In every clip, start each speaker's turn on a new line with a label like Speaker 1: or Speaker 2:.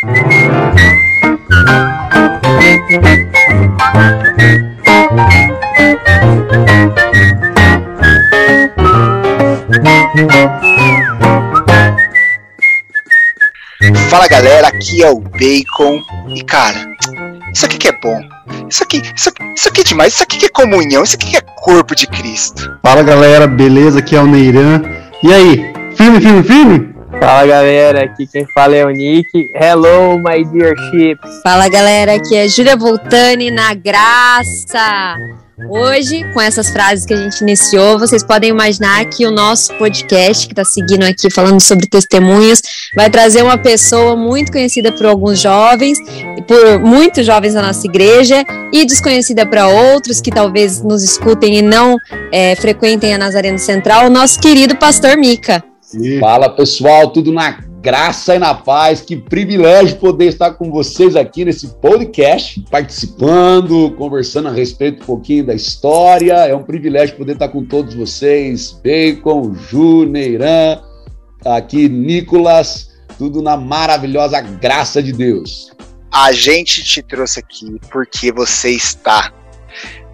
Speaker 1: Fala galera, aqui é o Bacon e cara, isso aqui que é bom. Isso aqui, isso aqui, isso aqui é demais, isso aqui que é comunhão, isso aqui que é corpo de Cristo.
Speaker 2: Fala galera, beleza? Aqui é o Neiran. E aí, firme, firme, firme?
Speaker 3: Fala galera, aqui quem fala é o Nick. Hello, my dear ships.
Speaker 4: Fala galera, aqui é Júlia Voltani na graça. Hoje, com essas frases que a gente iniciou, vocês podem imaginar que o nosso podcast, que está seguindo aqui falando sobre testemunhos, vai trazer uma pessoa muito conhecida por alguns jovens, por muitos jovens da nossa igreja, e desconhecida para outros que talvez nos escutem e não é, frequentem a Nazareno Central, o nosso querido pastor Mica.
Speaker 5: Fala pessoal, tudo na graça e na paz. Que privilégio poder estar com vocês aqui nesse podcast, participando, conversando a respeito um pouquinho da história. É um privilégio poder estar com todos vocês. Bacon, Ju, Neiran, aqui Nicolas, tudo na maravilhosa graça de Deus.
Speaker 1: A gente te trouxe aqui porque você está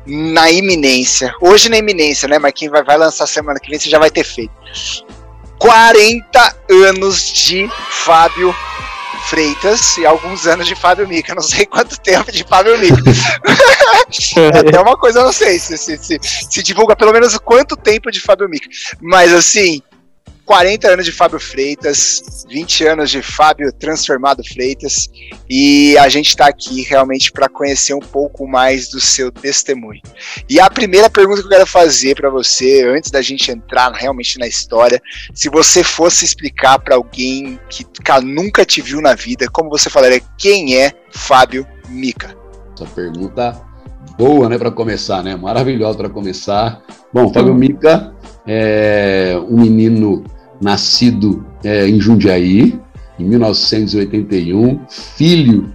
Speaker 1: na iminência. Hoje na iminência, né? Mas quem vai, vai lançar semana que vem você já vai ter feito 40 anos de Fábio Freitas e alguns anos de Fábio Mica. Não sei quanto tempo de Fábio Mica. é até uma coisa, eu não sei se, se, se, se divulga pelo menos quanto tempo de Fábio Mica. Mas assim, 40 anos de Fábio Freitas, 20 anos de Fábio Transformado Freitas, e a gente está aqui realmente para conhecer um pouco mais do seu testemunho. E a primeira pergunta que eu quero fazer para você, antes da gente entrar realmente na história, se você fosse explicar para alguém que nunca te viu na vida, como você falaria, quem é Fábio Mica?
Speaker 5: Essa pergunta boa, né, para começar, né? Maravilhosa para começar. Bom, Fábio Mica é um menino nascido é, em Jundiaí, em 1981, filho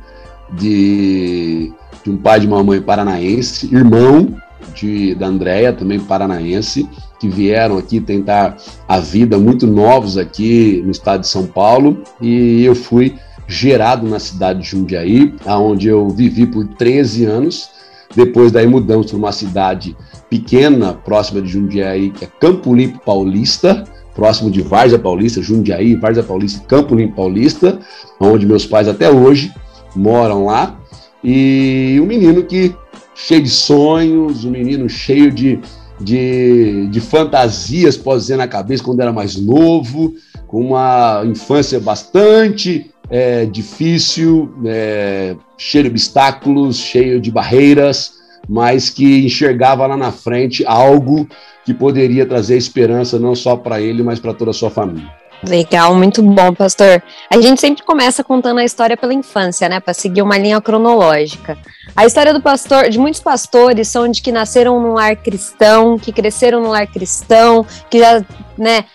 Speaker 5: de, de um pai de uma mãe paranaense, irmão de, da Andréia, também paranaense, que vieram aqui tentar a vida muito novos aqui no estado de São Paulo, e eu fui gerado na cidade de Jundiaí, onde eu vivi por 13 anos. Depois daí mudamos para uma cidade pequena, próxima de Jundiaí, que é Campo Limpo Paulista, próximo de Várzea Paulista, Jundiaí, Várzea Paulista, Campo Limpo Paulista, onde meus pais até hoje moram lá. E um menino que cheio de sonhos, um menino cheio de, de, de fantasias, posso dizer, na cabeça quando era mais novo, com uma infância bastante é, difícil, é, cheio de obstáculos, cheio de barreiras, mas que enxergava lá na frente algo que poderia trazer esperança não só para ele, mas para toda a sua família.
Speaker 4: Legal, muito bom, pastor. A gente sempre começa contando a história pela infância, né, para seguir uma linha cronológica. A história do pastor, de muitos pastores, são de que nasceram num lar cristão, que cresceram num lar cristão, que já, né,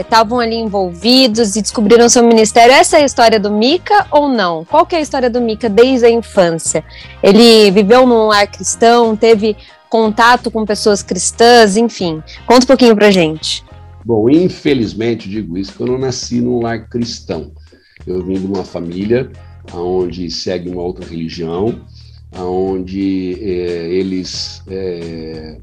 Speaker 4: estavam é, ali envolvidos e descobriram seu ministério. Essa é a história do Mica ou não? Qual que é a história do Mica desde a infância? Ele viveu num lar cristão, teve contato com pessoas cristãs, enfim. Conta um pouquinho pra gente.
Speaker 5: Bom, infelizmente, digo isso, que eu não nasci num lar cristão. Eu vim de uma família onde segue uma outra religião, onde é, eles, é,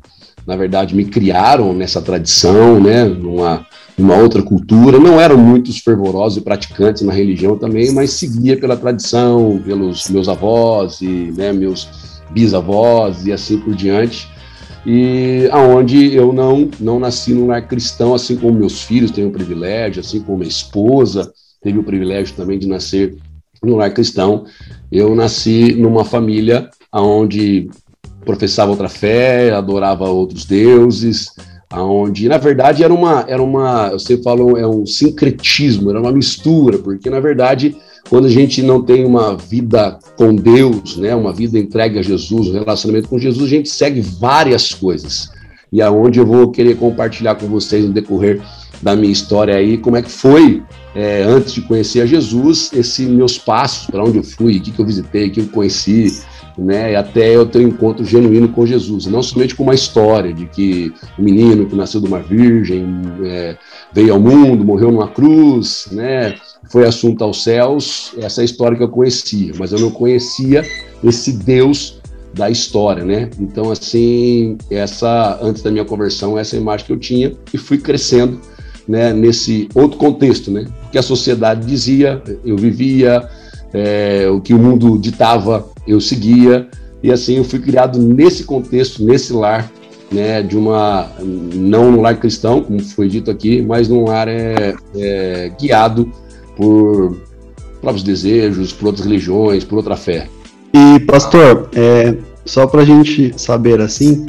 Speaker 5: na verdade, me criaram nessa tradição, né, numa, numa outra cultura. Não eram muitos fervorosos e praticantes na religião também, mas seguia pela tradição, pelos meus avós e né, meus bisavós e assim por diante. E aonde eu não não nasci num lar cristão, assim como meus filhos têm o privilégio, assim como minha esposa teve o privilégio também de nascer num lar cristão. Eu nasci numa família aonde professava outra fé, adorava outros deuses, aonde na verdade era uma era uma, eu sempre falo, é um sincretismo, era uma mistura, porque na verdade quando a gente não tem uma vida com Deus, né, uma vida entregue a Jesus, um relacionamento com Jesus, a gente segue várias coisas. E aonde eu vou querer compartilhar com vocês no decorrer da minha história aí, como é que foi é, antes de conhecer a Jesus, esses meus passos, para onde eu fui, o que, que eu visitei, o que eu conheci, né, até eu ter um encontro genuíno com Jesus, não somente com uma história de que o menino que nasceu de uma virgem é, veio ao mundo, morreu numa cruz, né, foi assunto aos céus, essa é a história que eu conhecia, mas eu não conhecia esse Deus da história, né? Então, assim, essa antes da minha conversão, essa é imagem que eu tinha e fui crescendo, né, nesse outro contexto, né? Que a sociedade dizia, eu vivia, é, o que o mundo ditava, eu seguia, e assim eu fui criado nesse contexto, nesse lar, né, de uma não um lar cristão, como foi dito aqui, mas num lar é, é, guiado por próprios desejos, por outras religiões, por outra fé.
Speaker 2: E, pastor, é, só para a gente saber assim,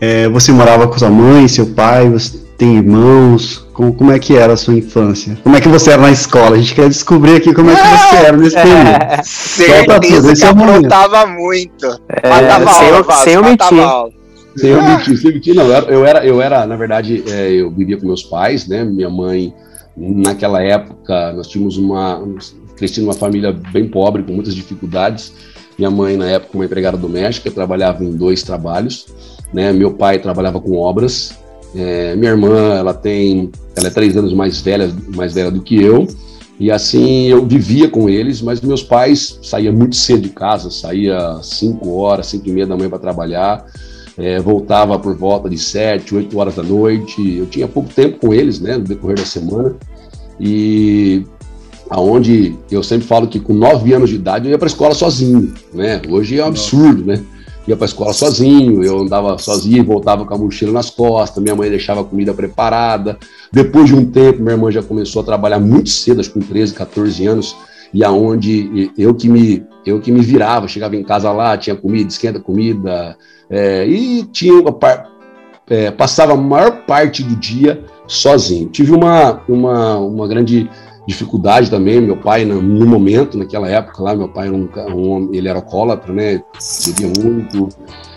Speaker 2: é, você morava com sua mãe, seu pai, você tem irmãos? Como, como é que era a sua infância? Como é que você era na escola? A gente quer descobrir aqui como é que você era nesse período.
Speaker 1: Certeza que aprontava muito.
Speaker 3: É, matava sem, aula, sem eu.
Speaker 5: Sem eu mentir, sem mentir, não. Eu era, eu era, na verdade, é, eu vivia com meus pais, né? Minha mãe, naquela época, nós tínhamos uma. Cresci numa família bem pobre, com muitas dificuldades. Minha mãe, na época, uma empregada doméstica, trabalhava em dois trabalhos. Né? Meu pai trabalhava com obras. É, minha irmã, ela tem, ela é três anos mais velha, mais velha do que eu. E assim eu vivia com eles, mas meus pais saíam muito cedo de casa, saía cinco horas, cinco e meia da manhã para trabalhar, é, voltava por volta de sete, oito horas da noite. Eu tinha pouco tempo com eles, né, no decorrer da semana. E aonde eu sempre falo que com nove anos de idade eu ia para a escola sozinho, né? Hoje é um absurdo, né? Ia para a escola sozinho, eu andava sozinho, voltava com a mochila nas costas, minha mãe deixava a comida preparada. Depois de um tempo, minha irmã já começou a trabalhar muito cedo, acho que com 13, 14 anos, e aonde eu que me eu que me virava, chegava em casa lá, tinha comida, esquenta comida, é, e tinha é, passava a maior parte do dia sozinho. Tive uma, uma, uma grande dificuldade também. Meu pai, no, momento, naquela época lá, meu pai era um, um ele era alcoólatra, né? Bebia muito,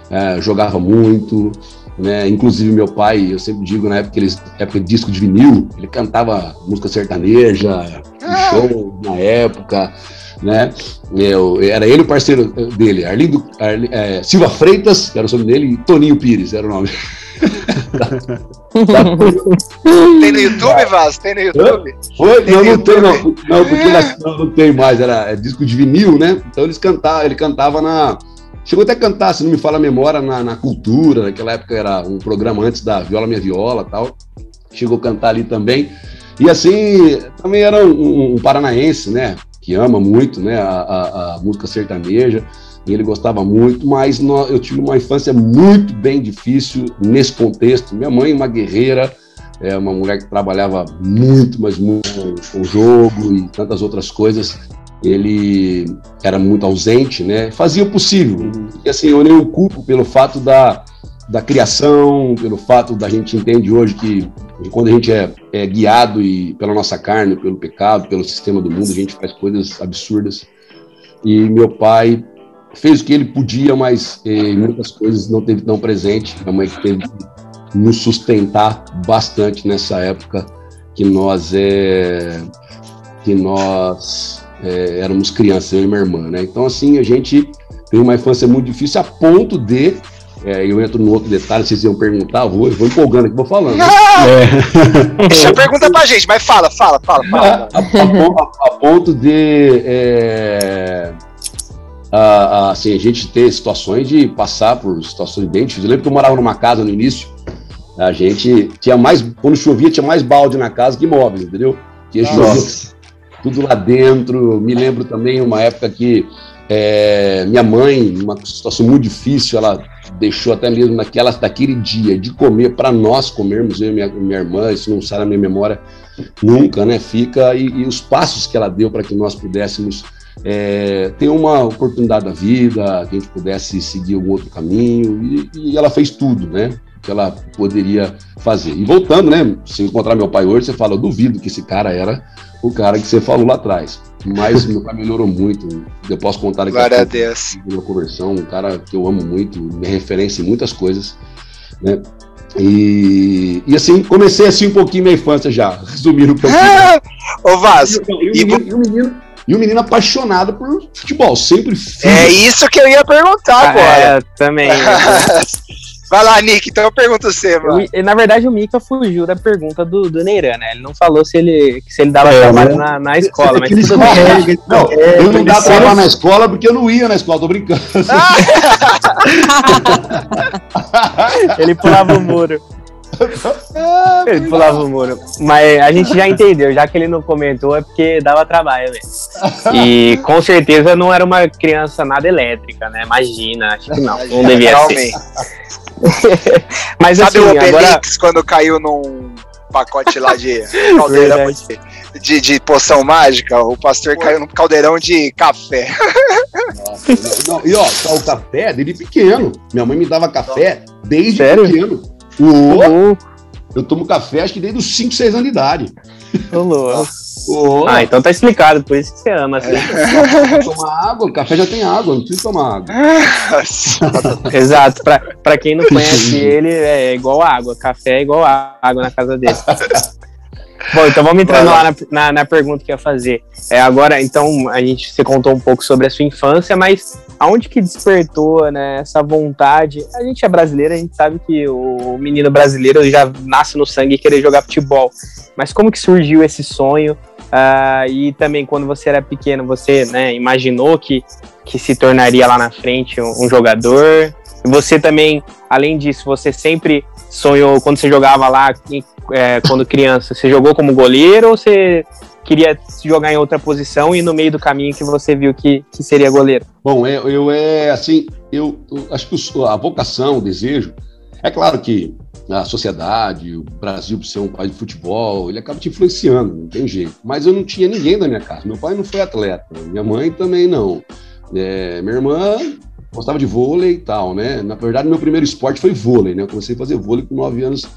Speaker 5: é, jogava muito, né? Inclusive meu pai, eu sempre digo na época ele, época de disco de vinil, ele cantava música sertaneja, ah. show na época. Né? Eu, era ele o parceiro dele, Arlindo, Arlindo é, Silva Freitas, era o nome dele, e Toninho Pires era o nome.
Speaker 1: tem no YouTube, Vaz? Tem no YouTube?
Speaker 5: Foi? Tem não, não tem, não. Não, porque não, não tem mais, era é disco de vinil, né? Então eles cantavam, ele cantava na. Chegou até a cantar, se não me fala a memória, na, na cultura, naquela época era um programa antes da Viola Minha Viola tal. Chegou a cantar ali também. E assim, também era um, um paranaense, né? Que ama muito né, a, a, a música sertaneja e ele gostava muito, mas eu tive uma infância muito bem difícil nesse contexto. Minha mãe, uma guerreira, é uma mulher que trabalhava muito, mas muito com jogo e tantas outras coisas. Ele era muito ausente, né? Fazia o possível. E assim, eu nem o culpo pelo fato da, da criação, pelo fato da gente entende hoje que quando a gente é, é guiado e pela nossa carne, pelo pecado, pelo sistema do mundo, a gente faz coisas absurdas. E meu pai fez o que ele podia, mas eh, muitas coisas não teve tão presente. A mãe que teve que nos sustentar bastante nessa época que nós é, que nós é, éramos crianças, eu e minha irmã, né? Então assim a gente teve uma infância muito difícil a ponto de é, eu entro no outro detalhe, vocês iam perguntar, eu vou, eu vou empolgando aqui, vou falando. Né?
Speaker 1: É. Deixa a pergunta pra gente, mas fala, fala, fala. fala.
Speaker 5: A, a, a, a ponto de é, uh, assim, a gente ter situações de passar por situações bem difíceis. Eu lembro que eu morava numa casa no início, a gente tinha mais, quando chovia, tinha mais balde na casa que móveis, entendeu? Que chovia tudo lá dentro. Me lembro também uma época que é, minha mãe, numa situação muito difícil, ela deixou até mesmo naquela, daquele dia de comer para nós comermos, eu e minha, minha irmã, isso não sai na minha memória nunca, né? Fica, e, e os passos que ela deu para que nós pudéssemos é, ter uma oportunidade da vida, que a gente pudesse seguir um outro caminho, e, e, ela fez tudo, né? Que ela poderia fazer. E voltando, né? Se encontrar meu pai hoje, você fala, eu duvido que esse cara era o cara que você falou lá atrás. Mas meu pai melhorou muito. Eu posso contar aqui
Speaker 1: Glória a Deus.
Speaker 5: Uma conversão, um cara que eu amo muito, minha referência em muitas coisas. né? E, e assim, comecei assim um pouquinho minha infância já, resumindo um pouquinho.
Speaker 1: Ô Vaz,
Speaker 5: E, o- e e, o menino, e o menino apaixonado por futebol, sempre fiz.
Speaker 1: é isso que eu ia perguntar agora.
Speaker 3: É, também.
Speaker 1: Vai lá, Nick, então eu pergunto você, mano.
Speaker 3: Eu- na verdade, o Mika fugiu da pergunta do, do Neiran, né? Ele não falou se ele, se ele dava
Speaker 2: É,
Speaker 3: trabalho
Speaker 2: mas-
Speaker 3: na, na escola, mas
Speaker 2: Ele
Speaker 3: tudo bem.
Speaker 2: ele
Speaker 5: Não,
Speaker 2: escorrega,
Speaker 5: eu não dava trabalho na escola porque eu não ia na escola, tô brincando.
Speaker 3: Ele pulava o muro. Ele pulava o muro. Mas a gente já entendeu, já que ele não comentou, é porque dava trabalho mesmo. E com certeza não era uma criança nada elétrica, né? Imagina, acho que não. Não devia ser.
Speaker 1: Realmente.
Speaker 3: Mas
Speaker 1: Sabe
Speaker 3: assim,
Speaker 1: o Obelix
Speaker 3: agora.
Speaker 1: quando caiu num pacote lá de caldeirão de, de poção mágica? O pastor caiu num caldeirão de café.
Speaker 5: Não, e ó, o café desde pequeno. Minha mãe me dava café desde
Speaker 3: Sério?
Speaker 5: pequeno.
Speaker 3: Louco,
Speaker 5: eu tomo café acho que desde os 5, 6 anos de idade.
Speaker 3: Ô, Ah, então tá explicado, por isso que você ama, assim.
Speaker 5: tomar água, o café já tem água, não precisa tomar água.
Speaker 3: Exato, pra, pra quem não conhece ele, é igual água. Café é igual água na casa dele. Bom, então vamos entrando lá na, na, na pergunta que eu ia fazer. É, agora, então, a gente se contou um pouco sobre a sua infância, mas aonde que despertou né, essa vontade? A gente é brasileiro, a gente sabe que o menino brasileiro já nasce no sangue querer jogar futebol. Mas como que surgiu esse sonho? Ah, e também, quando você era pequeno, você né, imaginou que, que se tornaria lá na frente um, um jogador? Você também, além disso, você sempre sonhou, quando você jogava lá, é, quando criança, você jogou como goleiro ou você queria jogar em outra posição e no meio do caminho que você viu que, que seria goleiro?
Speaker 5: Bom, eu, eu é assim, eu, eu acho que a vocação, o desejo, é claro que a sociedade, o Brasil, por ser um país de futebol, ele acaba te influenciando, não tem jeito. Mas eu não tinha ninguém da minha casa. Meu pai não foi atleta, minha mãe também não. É, minha irmã gostava de vôlei e tal, né? Na verdade, meu primeiro esporte foi vôlei, né? Eu comecei a fazer vôlei com 9 anos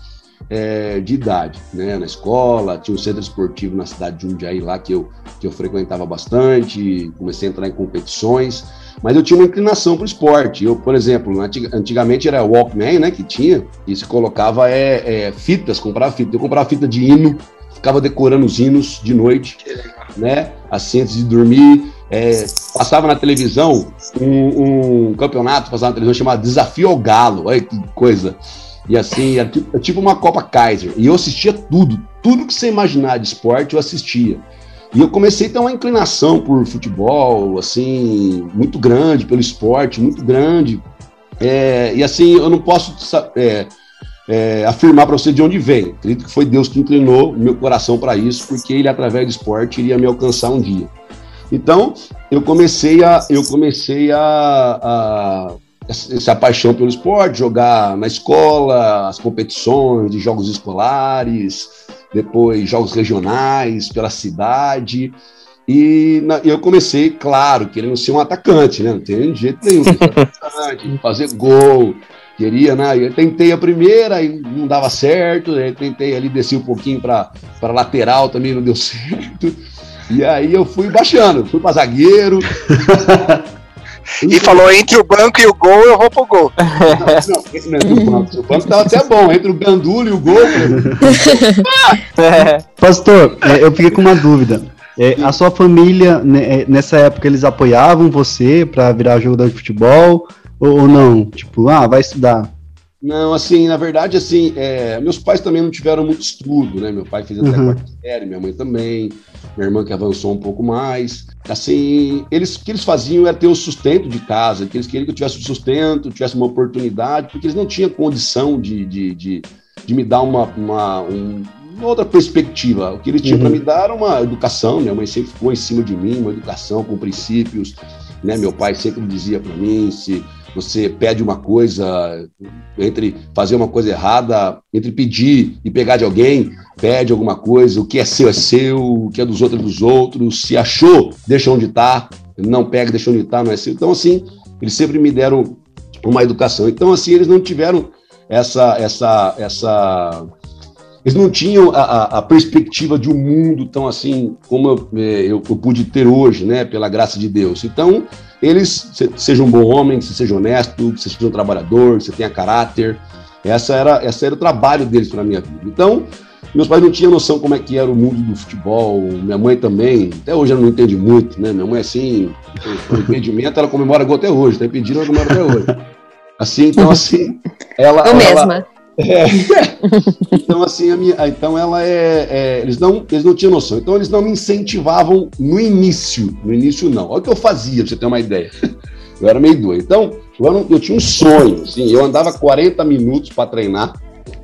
Speaker 5: é, de idade, né? Na escola, tinha um centro esportivo na cidade de Jundiaí lá que eu, que eu frequentava bastante, comecei a entrar em competições, mas eu tinha uma inclinação para o esporte. Eu, por exemplo, antig- antigamente era Walkman, né? Que tinha, e se colocava é, é, fitas, comprava fita. Eu comprava fita de hino, ficava decorando os hinos de noite, né? Assim, antes de dormir. É, passava na televisão um, um campeonato, passava na televisão chamado Desafio ao Galo. Olha que coisa. E assim, era tipo, tipo uma Copa Kaiser. E eu assistia tudo, tudo que você imaginar de esporte, eu assistia. E eu comecei a ter uma inclinação por futebol, assim, muito grande, pelo esporte, muito grande. É, e assim, eu não posso é, é, afirmar para você de onde vem. Acredito que foi Deus que inclinou meu coração para isso, porque ele, através do esporte, iria me alcançar um dia. Então, eu comecei a, eu comecei a, a essa paixão pelo esporte, jogar na escola, as competições de jogos escolares, depois jogos regionais pela cidade. E na- eu comecei, claro, querendo ser um atacante, né? Não tem jeito nenhum. fazer gol. Queria, né? Eu tentei a primeira e não dava certo. Aí tentei ali descer um pouquinho para lateral, também não deu certo. E aí eu fui baixando, fui para zagueiro.
Speaker 1: E falou: entre o banco e o gol, eu vou pro gol.
Speaker 5: Não, não, esse é banco. O banco tava até bom, entre o gandula e o gol.
Speaker 3: É,
Speaker 2: Pastor, é, eu fiquei com uma dúvida. É, a sua família, né, é, nessa época, eles apoiavam você para virar jogador de futebol? Ou, ou não? Tipo, ah, vai estudar.
Speaker 5: Não, assim, na verdade, assim, é, meus pais também não tiveram muito estudo, né? Meu pai fez até
Speaker 2: Uhum.
Speaker 5: a quarta série, minha mãe também, minha irmã que avançou um pouco mais. Assim, eles o que eles faziam era ter o sustento de casa, que eles queriam que eu tivesse um sustento, tivesse uma oportunidade, porque eles não tinham condição de, de, de, de me dar uma, uma, um- uma outra perspectiva. O que eles tinham
Speaker 2: Uhum.
Speaker 5: para me dar era uma educação, minha mãe sempre ficou em cima de mim, uma educação com princípios, né? Meu pai sempre dizia para mim se você pede uma coisa, entre fazer uma coisa errada, entre pedir e pegar de alguém, pede alguma coisa, o que é seu é seu, o que é dos outros é dos outros, se achou, deixa onde está, não pega, deixa onde está, não é seu. Então, assim, eles sempre me deram uma educação. Então, assim, eles não tiveram essa, essa, essa eles não tinham a, a- a perspectiva de um mundo tão assim como eu, eh, eu- eu pude ter hoje, né, pela graça de Deus. Então, eles se- sejam um bom homem, que você seja honesto, que você seja um trabalhador, que você tenha caráter. Essa era, essa era o trabalho deles para minha vida. Então, meus pais não tinham noção como é que era o mundo do futebol, minha mãe também, até hoje ela não entende muito, né? Minha mãe, assim, o impedimento, ela comemora gol até hoje, tá impedindo, ela comemora até hoje. Assim, então, assim, ela...
Speaker 4: Eu
Speaker 5: ela,
Speaker 4: mesma.
Speaker 5: É, então, assim, a minha, então ela é, é, Eles, não, eles não tinham noção. Então, eles não me incentivavam no início. No início, não. Olha o que eu fazia, pra você ter uma ideia. Eu era meio doido. Então, eu, eu tinha um sonho, assim, eu andava 40 minutos para treinar.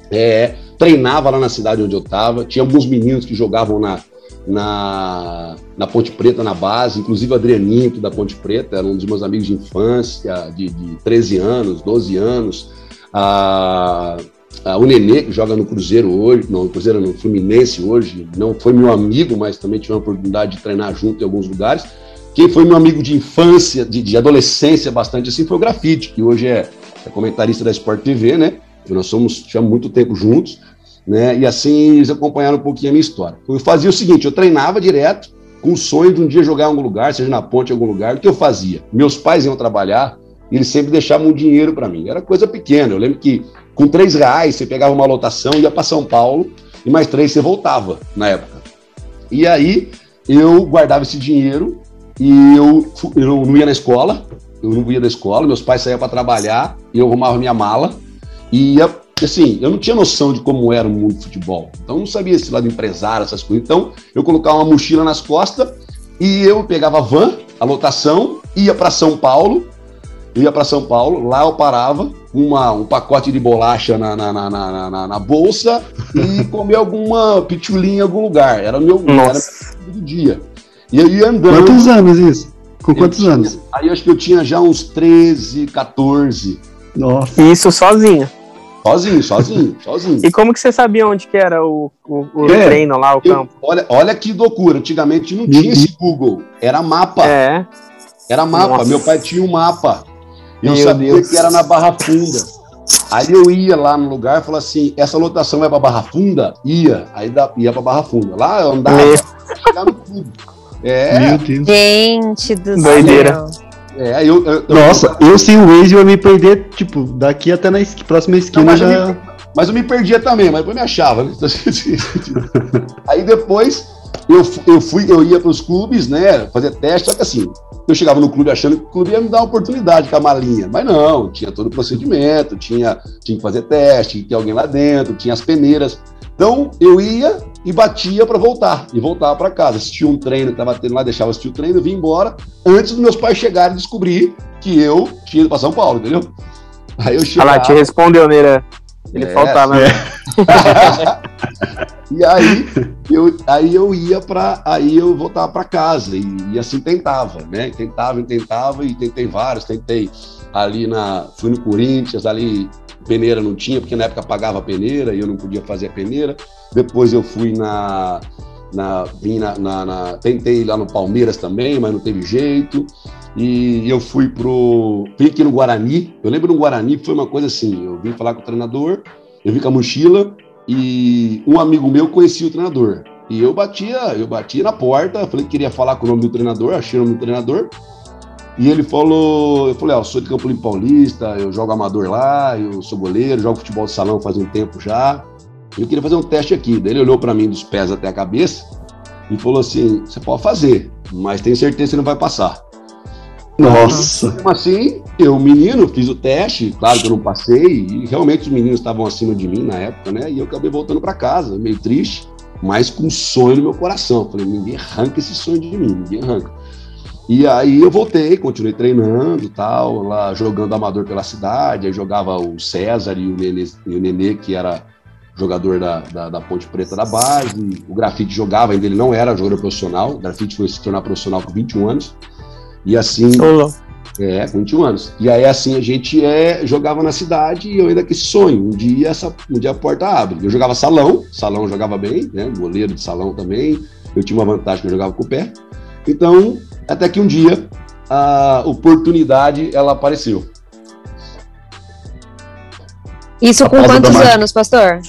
Speaker 5: É, treinava lá na cidade onde eu estava. Tinha alguns meninos que jogavam na, na, na Ponte Preta, na base, inclusive o Adrianinho, que da Ponte Preta, era um dos meus amigos de infância, de, de 13 anos, 12 anos. Ah, o Nenê, que joga no Cruzeiro hoje, não, no Cruzeiro no Fluminense hoje, não foi meu amigo, mas também tive a oportunidade de treinar junto em alguns lugares. Quem foi meu amigo de infância, de, de adolescência bastante assim, foi o Grafite, que hoje é, é comentarista da Sport TV, né? Nós somos, tivemos muito tempo juntos, né? E assim eles acompanharam um pouquinho a minha história. Eu fazia o seguinte, eu treinava direto, com o sonho de um dia jogar em algum lugar, seja na ponte em algum lugar. O que eu fazia? Meus pais iam trabalhar e eles sempre deixavam um dinheiro para mim. Era coisa pequena. Eu lembro que com três reais você pegava uma lotação, ia para São Paulo e mais três você voltava na época. E aí eu guardava esse dinheiro e eu, eu não ia na escola, eu não ia da escola, meus pais saíam para trabalhar e eu arrumava minha mala e ia, assim, eu não tinha noção de como era o mundo do futebol, então eu não sabia esse lado empresário, essas coisas, então eu colocava uma mochila nas costas e eu pegava a van, a lotação, ia para São Paulo, ia para São Paulo, lá eu parava, uma, um pacote de bolacha na, na, na, na, na bolsa e comia alguma pitulinha em algum lugar, era o meu, era do dia. E eu ia andando.
Speaker 2: Quantos anos isso? Com quantos
Speaker 5: tinha,
Speaker 2: anos?
Speaker 5: Aí acho que eu tinha já uns 13, 14.
Speaker 3: Nossa. Isso sozinho.
Speaker 5: Sozinho, sozinho, sozinho.
Speaker 3: E como que você sabia onde que era o, o, o é, treino lá, o
Speaker 5: eu,
Speaker 3: campo?
Speaker 5: Olha, olha que loucura. Antigamente não tinha esse Google. Era mapa.
Speaker 3: É.
Speaker 5: Era mapa. Nossa. Meu pai tinha um mapa. Eu Meu sabia Deus. que era na Barra Funda. Aí eu ia lá no lugar e falava assim: essa lotação é para Barra Funda? Ia. Aí ia para Barra Funda. Lá eu andava, no clube.
Speaker 4: É. Meu Deus. Gente do
Speaker 3: Doideira.
Speaker 4: céu.
Speaker 2: É, eu, eu, Nossa, eu, eu sem o Waze eu ia me perder, tipo, daqui até na esqui, próxima esquina não, mas já.
Speaker 5: Eu me, mas eu me perdia também, mas depois me achava, né? Aí depois eu, eu fui, eu ia para os clubes, né? Fazer teste, só que assim, eu chegava no clube achando que o clube ia me dar uma oportunidade com a malinha. Mas não, tinha todo o procedimento, tinha, tinha que fazer teste, tinha que ter alguém lá dentro, tinha as peneiras. Então eu ia e batia para voltar, e voltava para casa. Assistia um treino que estava tendo lá, deixava assistir o treino, vinha embora, antes dos meus pais chegarem e descobrir que eu tinha ido para São Paulo, entendeu?
Speaker 3: Aí eu chegava... Ah lá, te respondeu, Neira. Ele é, faltava, né?
Speaker 5: e aí eu, aí eu ia para aí eu voltava para casa e, e, assim tentava, né? Tentava, tentava e tentei vários, tentei ali na fui no Corinthians, ali peneira não tinha, porque na época pagava peneira e eu não podia fazer a peneira. Depois eu fui na. na vim na, na, na, tentei lá no Palmeiras também, mas não teve jeito. E eu fui pro. Vim aqui no Guarani. Eu lembro no Guarani foi uma coisa assim: eu vim falar com o treinador, eu vim com a mochila e um amigo meu conhecia o treinador. E eu batia, eu batia na porta, falei que queria falar com o nome do treinador, achei o nome do treinador. E ele falou, eu falei, ó, sou de Campo Limpo Paulista, eu jogo amador lá, eu sou goleiro, jogo futebol de salão faz um tempo já. Eu queria fazer um teste aqui. Daí ele olhou para mim dos pés até a cabeça e falou assim: você pode fazer, mas tenho certeza que não vai passar.
Speaker 2: Nossa!
Speaker 5: Assim, eu, menino, fiz o teste, claro que eu não passei, e realmente os meninos estavam acima de mim na época, né? E eu acabei voltando para casa, meio triste, mas com um sonho no meu coração. Falei, ninguém arranca esse sonho de mim, ninguém arranca. E aí eu voltei, continuei treinando tal, lá jogando amador pela cidade, aí jogava o César e o Nenê, e o Nenê que era jogador da, da, da, Ponte Preta da base, o Grafite jogava, ainda ele não era jogador profissional, o Grafite foi se tornar profissional com 21 anos, e assim...
Speaker 3: Olá.
Speaker 5: É, com 21 anos. E aí, assim, a gente é, jogava na cidade e eu ainda esse sonho. Um dia, essa, um dia a porta abre. Eu jogava salão, salão jogava bem, né? Goleiro de salão também. Eu tinha uma vantagem que eu jogava com o pé. Então, até que um dia a oportunidade ela apareceu.
Speaker 4: Isso com quantos anos, pastor?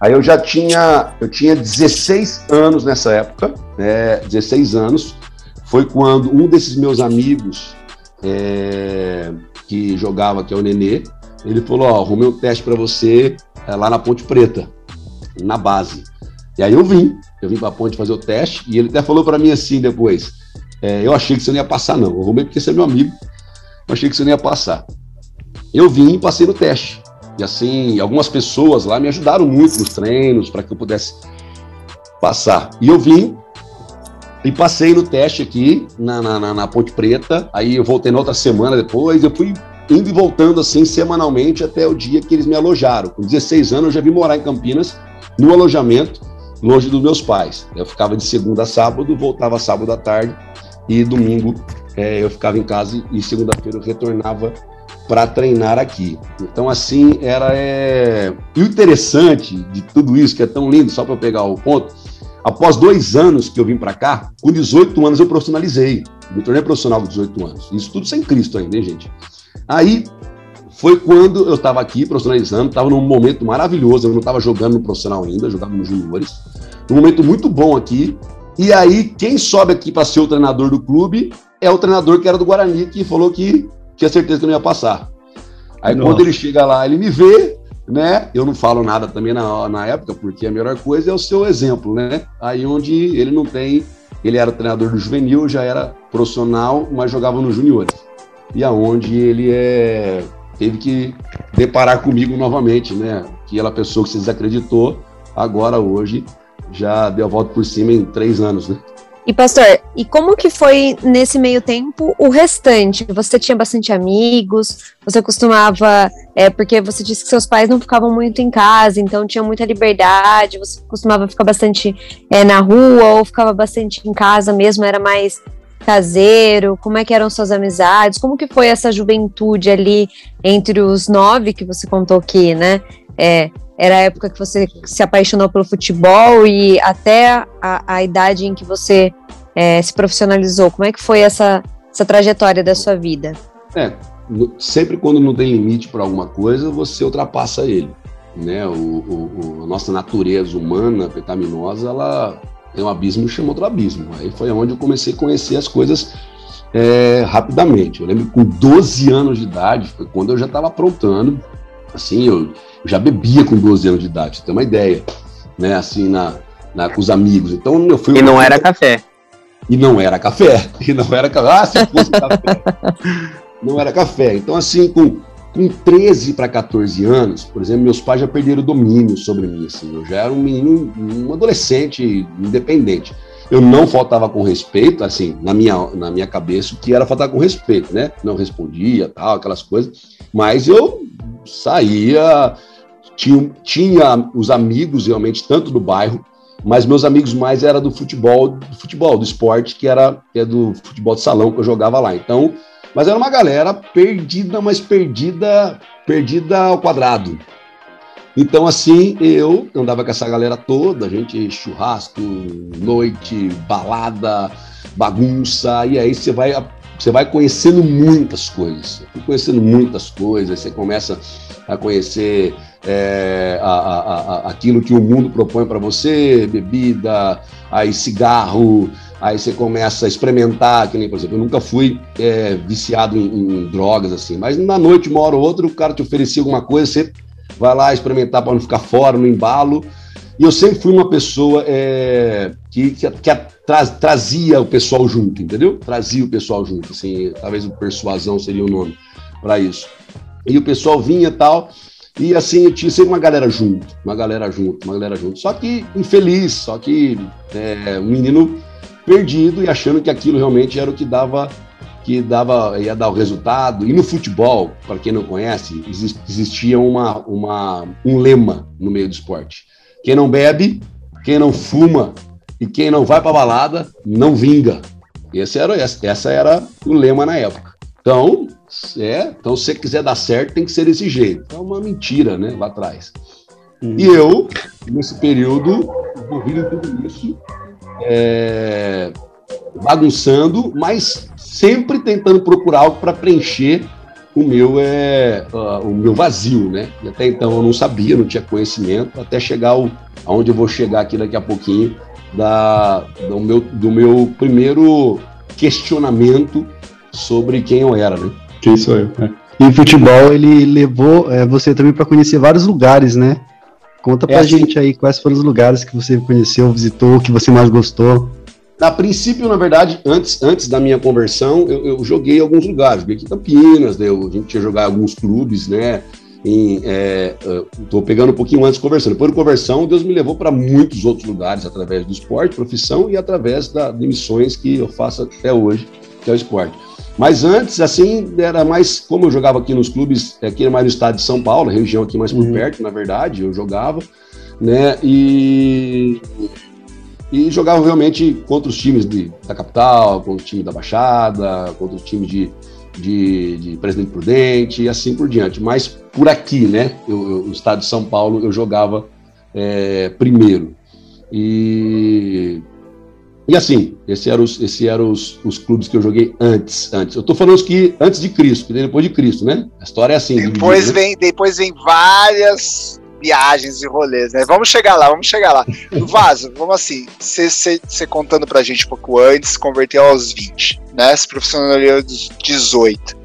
Speaker 5: Aí eu já tinha, eu tinha 16 anos nessa época, né, 16 anos. Foi quando um desses meus amigos é, que jogava, que é o Nenê, ele falou: Ó, arrumei um teste para você é, lá na Ponte Preta, na base. E aí eu vim, eu vim para a Ponte fazer o teste, e ele até falou para mim assim depois: é, Eu achei que você não ia passar, não. Eu arrumei porque você é meu amigo, eu achei que você não ia passar. Eu vim e passei no teste. E assim, algumas pessoas lá me ajudaram muito nos treinos para que eu pudesse passar. E eu vim e passei no teste aqui na, na, na, Ponte Preta. Aí eu voltei na outra semana depois. Eu fui indo e voltando assim semanalmente até o dia que eles me alojaram. Com 16 anos eu já vim morar em Campinas, no alojamento, longe dos meus pais. Eu ficava de segunda a sábado, voltava sábado à tarde e domingo é, eu ficava em casa e segunda-feira eu retornava para treinar aqui. Então, assim, era. É... E o interessante de tudo isso, que é tão lindo, só para pegar o ponto, após dois anos que eu vim para cá, com 18 anos eu profissionalizei. Me tornei profissional com 18 anos. Isso tudo sem Cristo ainda, hein, gente? Aí foi quando eu estava aqui profissionalizando, estava num momento maravilhoso, eu não estava jogando no profissional ainda, jogava nos juniores. Um momento muito bom aqui. E aí, quem sobe aqui para ser o treinador do clube é o treinador que era do Guarani, que falou que tinha certeza que não ia passar. Aí Nossa. quando ele chega lá, ele me vê, né? Eu não falo nada também na, na época, porque a melhor coisa é o seu exemplo, né? Aí onde ele não tem, ele era treinador do juvenil, já era profissional, mas jogava nos juniores. E aonde ele é teve que deparar comigo novamente, né? Aquela pessoa que você desacreditou, agora hoje já deu a volta por cima em três anos, né?
Speaker 4: E pastor, e como que foi nesse meio tempo o restante? Você tinha bastante amigos? Você costumava, é, porque você disse que seus pais não ficavam muito em casa, então tinha muita liberdade. Você costumava ficar bastante é, na rua ou ficava bastante em casa mesmo? Era mais caseiro? Como é que eram suas amizades? Como que foi essa juventude ali entre os nove que você contou aqui, né? É, era a época que você se apaixonou pelo futebol e até a, a idade em que você é, se profissionalizou. Como é que foi essa, essa trajetória da sua vida?
Speaker 5: É, sempre quando não tem limite para alguma coisa, você ultrapassa ele. Né? O, o, a nossa natureza humana, pecaminosa, ela tem um abismo e chama outro abismo. Aí foi onde eu comecei a conhecer as coisas é, rapidamente. Eu lembro que com 12 anos de idade, foi quando eu já estava aprontando. Assim, eu já bebia com 12 anos de idade, você tem uma ideia, né? Assim, na, na, com os amigos. Então eu fui.
Speaker 3: E não era café.
Speaker 5: E não era café. E não era café. Ah, se fosse café. não era café. Então, assim, com, com 13 para 14 anos, por exemplo, meus pais já perderam o domínio sobre mim. Assim, eu já era um menino, um adolescente independente. Eu não faltava com respeito, assim, na minha, na minha cabeça, o que era faltar com respeito, né? Não respondia, tal, aquelas coisas. Mas eu saía, tinha, tinha os amigos realmente, tanto do bairro, mas meus amigos mais era do futebol, do futebol, do esporte, que era que é do futebol de salão que eu jogava lá. Então, mas era uma galera perdida, mas perdida, perdida ao quadrado. Então, assim, eu andava com essa galera toda, a gente churrasco, noite, balada, bagunça, e aí você vai você vai conhecendo muitas coisas, conhecendo muitas coisas, você começa a conhecer é, a, a, a, aquilo que o mundo propõe para você, bebida, aí cigarro, aí você começa a experimentar, que nem, por exemplo, eu nunca fui é, viciado em, em, drogas, assim, mas na noite, uma hora ou outra, o cara te oferecia alguma coisa, você vai lá experimentar para não ficar fora, no embalo, e eu sempre fui uma pessoa é, que, que, que tra, trazia o pessoal junto, entendeu? Trazia o pessoal junto, assim, talvez o persuasão seria o nome para isso. E o pessoal vinha tal, e assim, eu tinha sempre uma galera junto, uma galera junto, uma galera junto. Só que infeliz, só que é, um menino perdido e achando que aquilo realmente era o que dava que dava ia dar o resultado. E no futebol, para quem não conhece, existia uma, uma, um lema no meio do esporte. Quem não bebe, quem não fuma e quem não vai para balada não vinga. Esse era, essa era o lema na época. Então, é, então se você quiser dar certo, tem que ser desse jeito. É uma mentira, né, lá atrás. Hum. E eu, nesse período, envolvido em tudo isso, é, bagunçando, mas sempre tentando procurar algo para preencher o meu é uh, o meu vazio, né? E até então eu não sabia, não tinha conhecimento, até chegar ao, aonde eu vou chegar aqui daqui a pouquinho da, do, meu, do meu primeiro questionamento sobre quem eu era, né?
Speaker 2: Quem sou eu, né? E futebol, ele levou é, você também para conhecer vários lugares, né? Conta pra é assim, gente aí quais foram os lugares que você conheceu, visitou, que você mais gostou.
Speaker 5: A princípio, na verdade, antes, antes da minha conversão, eu, eu joguei em alguns lugares. Joguei aqui em Campinas, né? a gente tinha jogado alguns clubes, né? Estou é, pegando um pouquinho antes conversando. Depois da conversão, Deus me levou para muitos outros lugares através do esporte, profissão e através da, de missões que eu faço até hoje, que é o esporte. Mas antes, assim, era mais, como eu jogava aqui nos clubes, aqui mais no estado de São Paulo, região aqui mais por uhum. perto, na verdade, eu jogava, né? E, e jogava realmente contra os times de, da capital, contra o time da Baixada, contra o time de, de, de Presidente Prudente e assim por diante. Mas por aqui, né? Eu, eu, no estado de São Paulo, eu jogava é, primeiro. E e assim, esses eram, os, esse eram os, os clubes que eu joguei antes. antes. Eu tô falando os que antes de Cristo, depois de Cristo, né? A história é assim.
Speaker 1: Depois, vem, né? depois vem várias viagens e rolês, né? Vamos chegar lá, vamos chegar lá. Vaso, vamos assim, você contando pra gente um pouco antes, converteu aos 20, né? Se profissionalizou aos 18.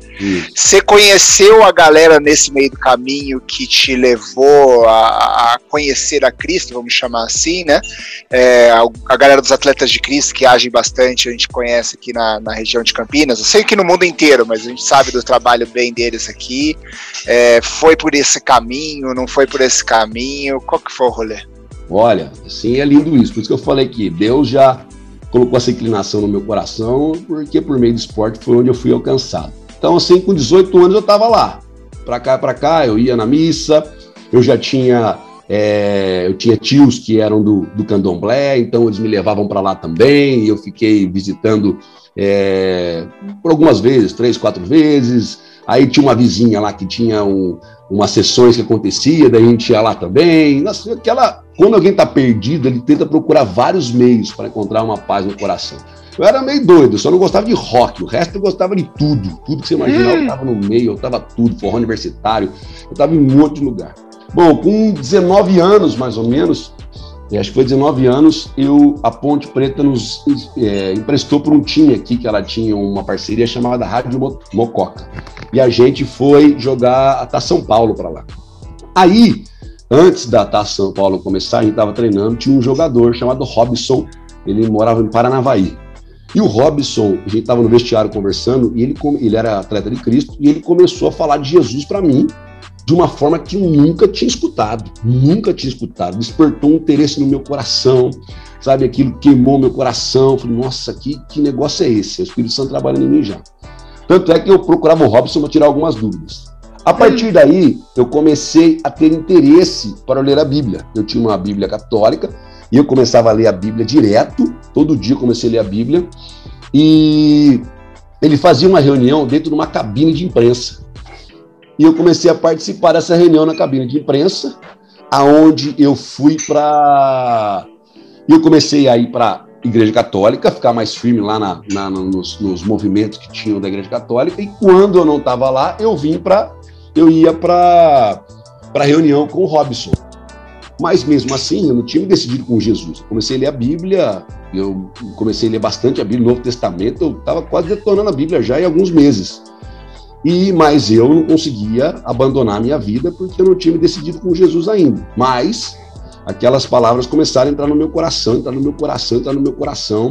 Speaker 1: Você conheceu a galera nesse meio do caminho que te levou a, a conhecer a Cristo, vamos chamar assim, né? É, a, a, galera dos atletas de Cristo que agem bastante, a gente conhece aqui na, na, região de Campinas. Eu sei que no mundo inteiro, mas a gente sabe do trabalho bem deles aqui. É, foi por esse caminho, não foi por esse caminho? Qual que foi o rolê?
Speaker 5: Olha, assim é lindo isso. Por isso que eu falei que Deus já colocou essa inclinação no meu coração, porque por meio do esporte foi onde eu fui alcançado. Então, assim, com 18 anos eu estava lá, para cá para cá, eu ia na missa, eu já tinha é, eu tinha tios que eram do, do candomblé, então eles me levavam para lá também, e eu fiquei visitando é, por algumas vezes, três, quatro vezes. Aí tinha uma vizinha lá que tinha um, umas sessões que acontecia, daí a gente ia lá também. Nossa, aquela, quando alguém está perdido, ele tenta procurar vários meios para encontrar uma paz no coração. Eu era meio doido, só não gostava de rock, o resto eu gostava de tudo. Tudo que você imaginar, eu tava no meio, eu tava tudo, forró universitário, eu tava em um monte de lugar. Bom, com 19 anos, mais ou menos, é, acho que foi 19 anos, eu, a Ponte Preta nos é, emprestou para um time aqui, que ela tinha uma parceria chamada Rádio Mococa. E a gente foi jogar a Taça São Paulo para lá. Aí, antes da Taça São Paulo começar, a gente estava treinando, tinha um jogador chamado Robson, ele morava em Paranavaí. E o Robson, a gente estava no vestiário conversando, e ele, ele era atleta de Cristo, e ele começou a falar de Jesus para mim de uma forma que eu nunca tinha escutado, nunca tinha escutado. Despertou um interesse no meu coração, sabe? Aquilo queimou meu coração. Falei, nossa, que, que negócio é esse? O Espírito Santo trabalhando em mim já. Tanto é que eu procurava o Robson para tirar algumas dúvidas. A partir daí, eu comecei a ter interesse para ler a Bíblia. Eu tinha uma Bíblia católica, e eu começava a ler a Bíblia direto, todo dia comecei a ler a Bíblia, e ele fazia uma reunião dentro de uma cabine de imprensa. E eu comecei a participar dessa reunião na cabine de imprensa, aonde eu fui para. Eu comecei a ir para Igreja Católica, ficar mais firme lá na, na, nos, nos, movimentos que tinham da Igreja Católica. E quando eu não estava lá, eu vim para. Eu ia para a reunião com o Robson. Mas mesmo assim, eu não tinha me decidido com Jesus. Eu comecei a ler a Bíblia, eu comecei a ler bastante a Bíblia, o Novo Testamento, eu estava quase detonando a Bíblia já em alguns meses. E mas eu não conseguia abandonar a minha vida porque eu não tinha me decidido com Jesus ainda. Mas aquelas palavras começaram a entrar no meu coração, entrar no meu coração, entrar no meu coração.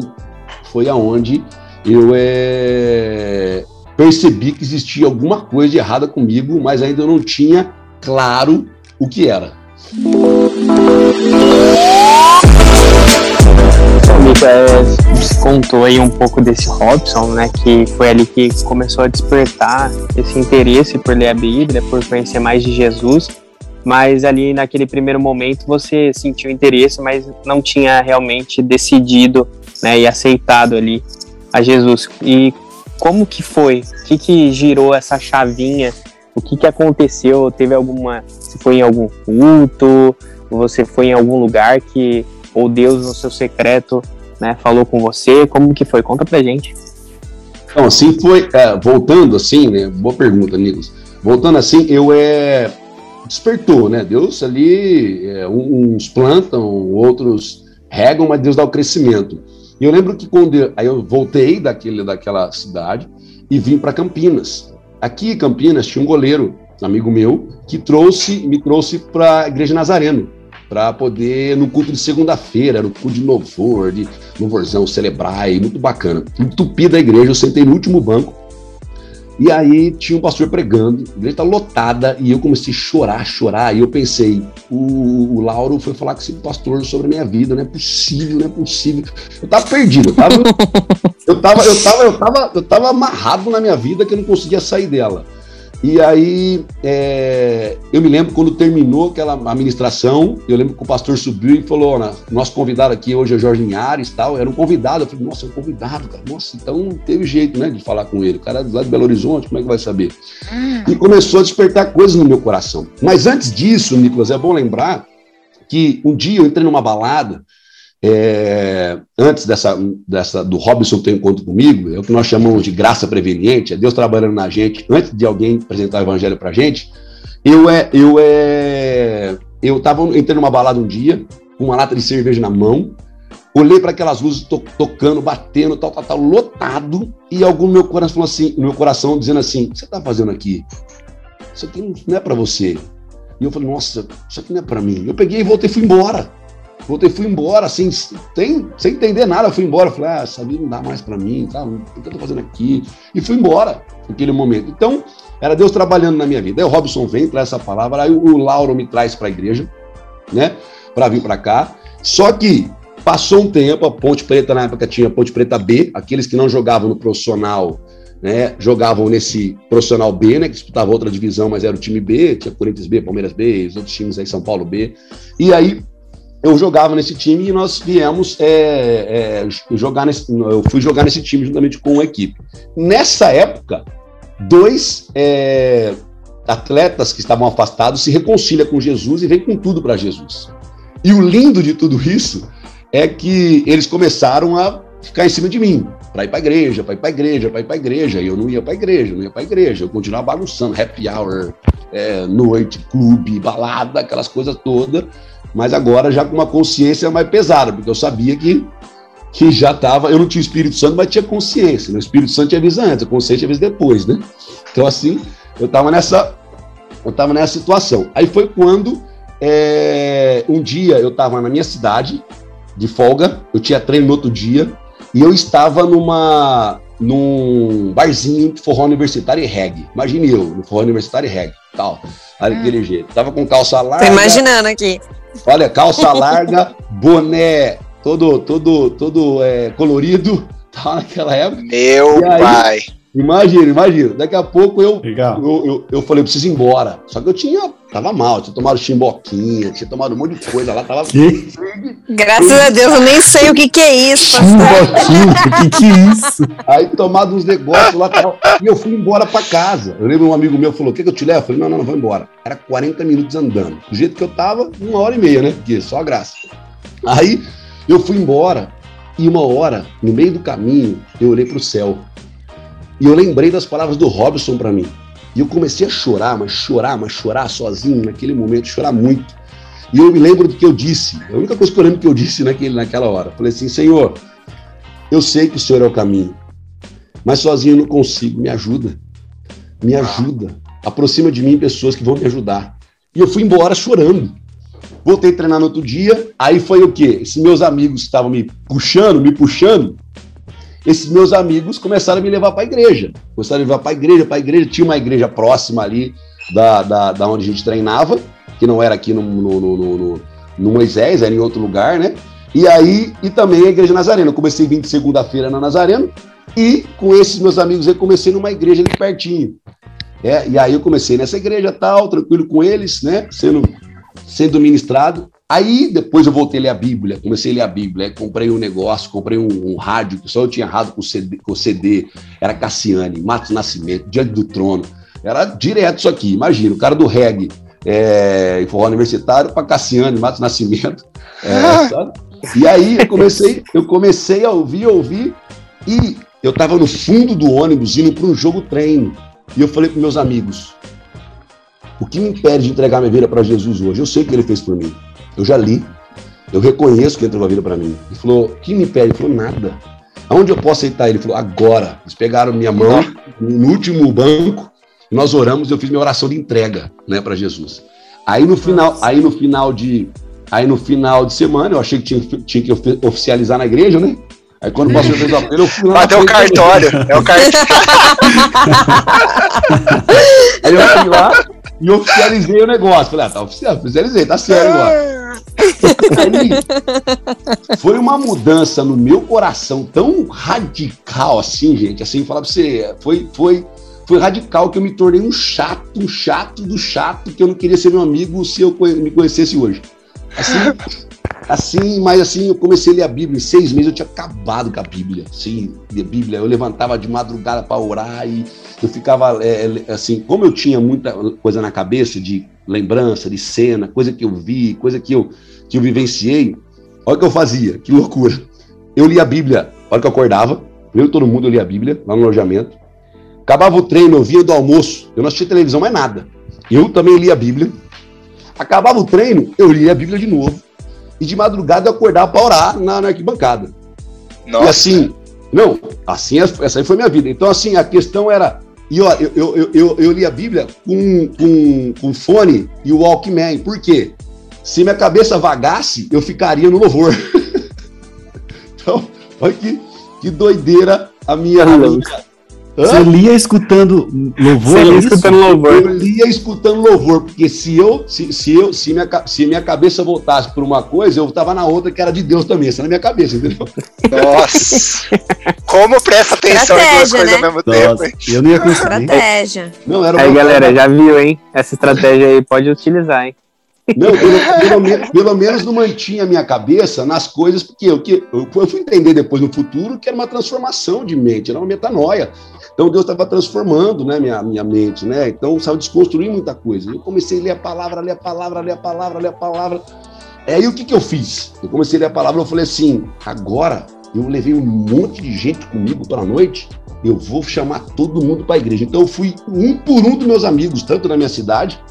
Speaker 5: Foi aonde eu é, percebi que existia alguma coisa de errada comigo, mas ainda eu não tinha claro o que era.
Speaker 3: Mico, é, contou aí um pouco desse Robson, né? Que foi ali que começou a despertar esse interesse por ler a Bíblia, por conhecer mais de Jesus. Mas ali naquele primeiro momento você sentiu interesse, mas não tinha realmente decidido né, e aceitado ali a Jesus. E como que foi? O que, que girou essa chavinha o que, que aconteceu? Teve alguma. Se foi em algum culto? Você foi em algum lugar que. Ou Deus no seu secreto né, falou com você? Como que foi? Conta pra gente.
Speaker 5: Então, assim foi. É, voltando assim, né? Boa pergunta, Nicolas. Voltando assim, eu é. Despertou, né? Deus ali, é, uns plantam, outros regam, mas Deus dá o crescimento. E eu lembro que quando eu, aí eu voltei daquele, daquela cidade e vim para Campinas. Aqui em Campinas tinha um goleiro, amigo meu, que trouxe, me trouxe para a Igreja Nazareno, para poder, no culto de segunda-feira, no culto de louvor, de louvorzão, celebrar, e muito bacana. Entupi da igreja, eu sentei no último banco, e aí tinha um pastor pregando, a igreja tá lotada, e eu comecei a chorar, chorar, e eu pensei, o, o Lauro foi falar com esse pastor sobre a minha vida, não é possível, não é possível. Eu tava perdido, eu tava, eu tava, eu tava, eu tava, eu tava amarrado na minha vida que eu não conseguia sair dela. E aí, é, eu me lembro quando terminou aquela administração, eu lembro que o pastor subiu e falou: nosso convidado aqui hoje é Jorge Linhares tal. Era um convidado. Eu falei: nossa, é um convidado, cara. Nossa, então teve jeito, né, de falar com ele. O cara é lá de Belo Horizonte, como é que vai saber? Hum. E começou a despertar coisas no meu coração. Mas antes disso, Nicolas, é bom lembrar que um dia eu entrei numa balada é, antes dessa, dessa do Robson ter encontro comigo, é o que nós chamamos de graça preveniente, é Deus trabalhando na gente antes de alguém apresentar o evangelho para gente. Eu é, eu é, eu tava entrei numa balada um dia com uma lata de cerveja na mão, olhei para aquelas luzes to, tocando, batendo, tal, tal, tal, lotado, e algum meu coração falou assim, meu coração dizendo assim: "O que você tá fazendo aqui? Isso aqui não é para você". E eu falei: "Nossa, isso aqui não é para mim". Eu peguei e voltei e fui embora. Voltei, fui embora, assim, sem, sem entender nada, fui embora. Falei, ah, essa vida não dá mais para mim, tá? o que eu tô fazendo aqui? E fui embora naquele momento. Então, era Deus trabalhando na minha vida. Aí o Robson vem, traz essa palavra, aí o Lauro me traz para a igreja, né, para vir para cá. Só que passou um tempo, a Ponte Preta na época tinha Ponte Preta B, aqueles que não jogavam no profissional, né, jogavam nesse profissional B, né, que disputava outra divisão, mas era o time B, tinha Corinthians B, Palmeiras B, os outros times aí, São Paulo B. E aí eu jogava nesse time e nós viemos é, é, jogar nesse, eu fui jogar nesse time juntamente com a equipe. Nessa época, dois é, atletas que estavam afastados se reconciliam com Jesus e vêm com tudo para Jesus. E o lindo de tudo isso é que eles começaram a ficar em cima de mim, para ir para igreja, para ir para igreja, para ir para igreja. E eu não ia para igreja, não ia para a igreja. Eu continuava bagunçando, happy hour, é, noite, clube, balada, aquelas coisas todas mas agora já com uma consciência mais pesada, porque eu sabia que, que já estava. Eu não tinha Espírito Santo, mas tinha consciência. Né? O Espírito Santo avisa antes, a consciência avisa depois, né? Então, assim, eu estava nessa. Eu estava nessa situação. Aí foi quando é, um dia eu estava na minha cidade, de folga, eu tinha treino no outro dia, e eu estava numa num barzinho de forró universitário e reggae. Imagine eu, no forró universitário e reggae, tal, daquele hum. jeito. Tava com calça larga.
Speaker 4: Tô imaginando aqui.
Speaker 5: Olha, calça larga, boné todo, todo, todo é, colorido, tá naquela época.
Speaker 1: Meu aí, pai.
Speaker 5: Imagina, imagina. Daqui a pouco eu, eu, eu, eu, falei, eu preciso ir embora. Só que eu tinha, tava mal, tinha tomado chimboquinha, tinha tomado um monte de coisa lá, tava. Que?
Speaker 4: Graças a Deus, eu nem sei o que, que é isso.
Speaker 5: Chimboquinha, o que, que é isso? Aí tomado uns negócios lá tal, e eu fui embora pra casa. Eu lembro um amigo meu falou: quer que eu te levo? Eu falei, não, não, não, vou embora. Era 40 minutos andando. Do jeito que eu tava, uma hora e meia, né? Porque só graça. Aí eu fui embora, e uma hora, no meio do caminho, eu olhei pro céu. E eu lembrei das palavras do Robson para mim. E eu comecei a chorar, mas chorar, mas chorar sozinho naquele momento, chorar muito. E eu me lembro do que eu disse. A única coisa que eu lembro que eu disse naquele, naquela hora. Falei assim, Senhor, eu sei que o Senhor é o caminho, mas sozinho eu não consigo. Me ajuda. Me ajuda. Aproxima de mim pessoas que vão me ajudar. E eu fui embora chorando. Voltei a treinar no outro dia. Aí foi o quê? Esses meus amigos estavam me puxando, me puxando esses meus amigos começaram a me levar para a igreja. Começaram a me levar para a igreja, para a igreja. Tinha uma igreja próxima ali da, da, da onde a gente treinava, que não era aqui no, no, no, no, no Moisés, era em outro lugar, né? E aí, e também a igreja Nazarena. Eu comecei vindo segunda-feira na Nazareno, e com esses meus amigos eu comecei numa igreja ali pertinho. É, e aí eu comecei nessa igreja tal, tranquilo com eles, né? Sendo, sendo ministrado. Aí depois eu voltei a ler a Bíblia, comecei a ler a Bíblia, comprei um negócio, comprei um, um rádio, que só eu tinha errado com o CD, com CD era Cassiane, Matos Nascimento, Diante do Trono, era direto isso aqui, imagina, o cara do reggae, é, forró universitário para Cassiane, Matos Nascimento, é, E aí eu comecei, eu comecei a ouvir, ouvir, e eu estava no fundo do ônibus indo para um jogo treino, e eu falei para meus amigos, o que me impede de entregar minha vida para Jesus hoje? Eu sei o que ele fez por mim. Eu já li. Eu reconheço que entrou a vida para mim. Ele falou: o que me pede? Ele falou: nada. Aonde eu posso aceitar ele? Ele falou: agora. Eles pegaram minha mão no último banco nós oramos, eu fiz minha oração de entrega, né, para Jesus. Aí no final, aí no final de aí no final de semana, eu achei que tinha, tinha que oficializar na igreja, né? Aí quando o pastor fez o apelo, eu fui lá.
Speaker 1: Bateu o cartório, é o cartório.
Speaker 5: aí eu fui lá e oficializei o negócio. Falei, ah, tá oficial, oficializei, tá certo agora. Foi uma mudança no meu coração tão radical assim, gente. Assim, falar pra você, foi, foi, foi radical que eu me tornei um chato, um chato do chato, que eu não queria ser meu amigo se eu me conhecesse hoje. Assim, assim, mas assim, eu comecei a ler a Bíblia. Em seis meses eu tinha acabado com a Bíblia. Sim, Bíblia. Eu levantava de madrugada para orar e eu ficava é, assim, como eu tinha muita coisa na cabeça de lembrança, de cena, coisa que eu vi, coisa que eu, que eu vivenciei. Olha o que eu fazia, que loucura. Eu lia a Bíblia, olha que eu acordava, eu todo mundo lia a Bíblia lá no alojamento. Acabava o treino, eu via do almoço, eu não assistia televisão mais nada. Eu também lia a Bíblia. Acabava o treino, eu lia a Bíblia de novo. E de madrugada eu acordava para orar na, na arquibancada. Nossa. E assim, não, assim, essa aí foi minha vida. Então, assim, a questão era e ó, eu, eu, eu, eu, li a Bíblia com, com, com fone e o Walkman. Por quê? Se minha cabeça vagasse, eu ficaria no louvor. então, olha que, que doideira a minha, a minha,
Speaker 2: você lia escutando louvor? Você lia
Speaker 5: é escutando louvor. Eu lia escutando louvor, porque se eu, se, se eu, se minha, se minha cabeça voltasse por uma coisa, eu estava na outra que era de Deus também, essa na minha cabeça, entendeu?
Speaker 1: Nossa! Como presta atenção em duas coisas né? ao mesmo tempo, hein?
Speaker 2: Eu não ia conseguir.
Speaker 4: Estratégia.
Speaker 3: Não, era aí, galera, já viu, hein? Essa estratégia aí pode utilizar, hein?
Speaker 5: Não, pelo, pelo, pelo, menos não mantinha a minha cabeça nas coisas, porque eu, que, eu, eu fui entender depois no futuro que era uma transformação de mente, era uma metanoia. Então Deus estava transformando né, minha, minha mente, né? Então estava desconstruindo muita coisa. Eu comecei a ler a palavra, ler a palavra, ler a palavra, ler a palavra. É, aí o que, que eu fiz? Eu comecei a ler a palavra, eu falei assim, agora eu levei um monte de gente comigo para a noite, eu vou chamar todo mundo para a igreja. Então eu fui um por um dos meus amigos, tanto na minha cidade,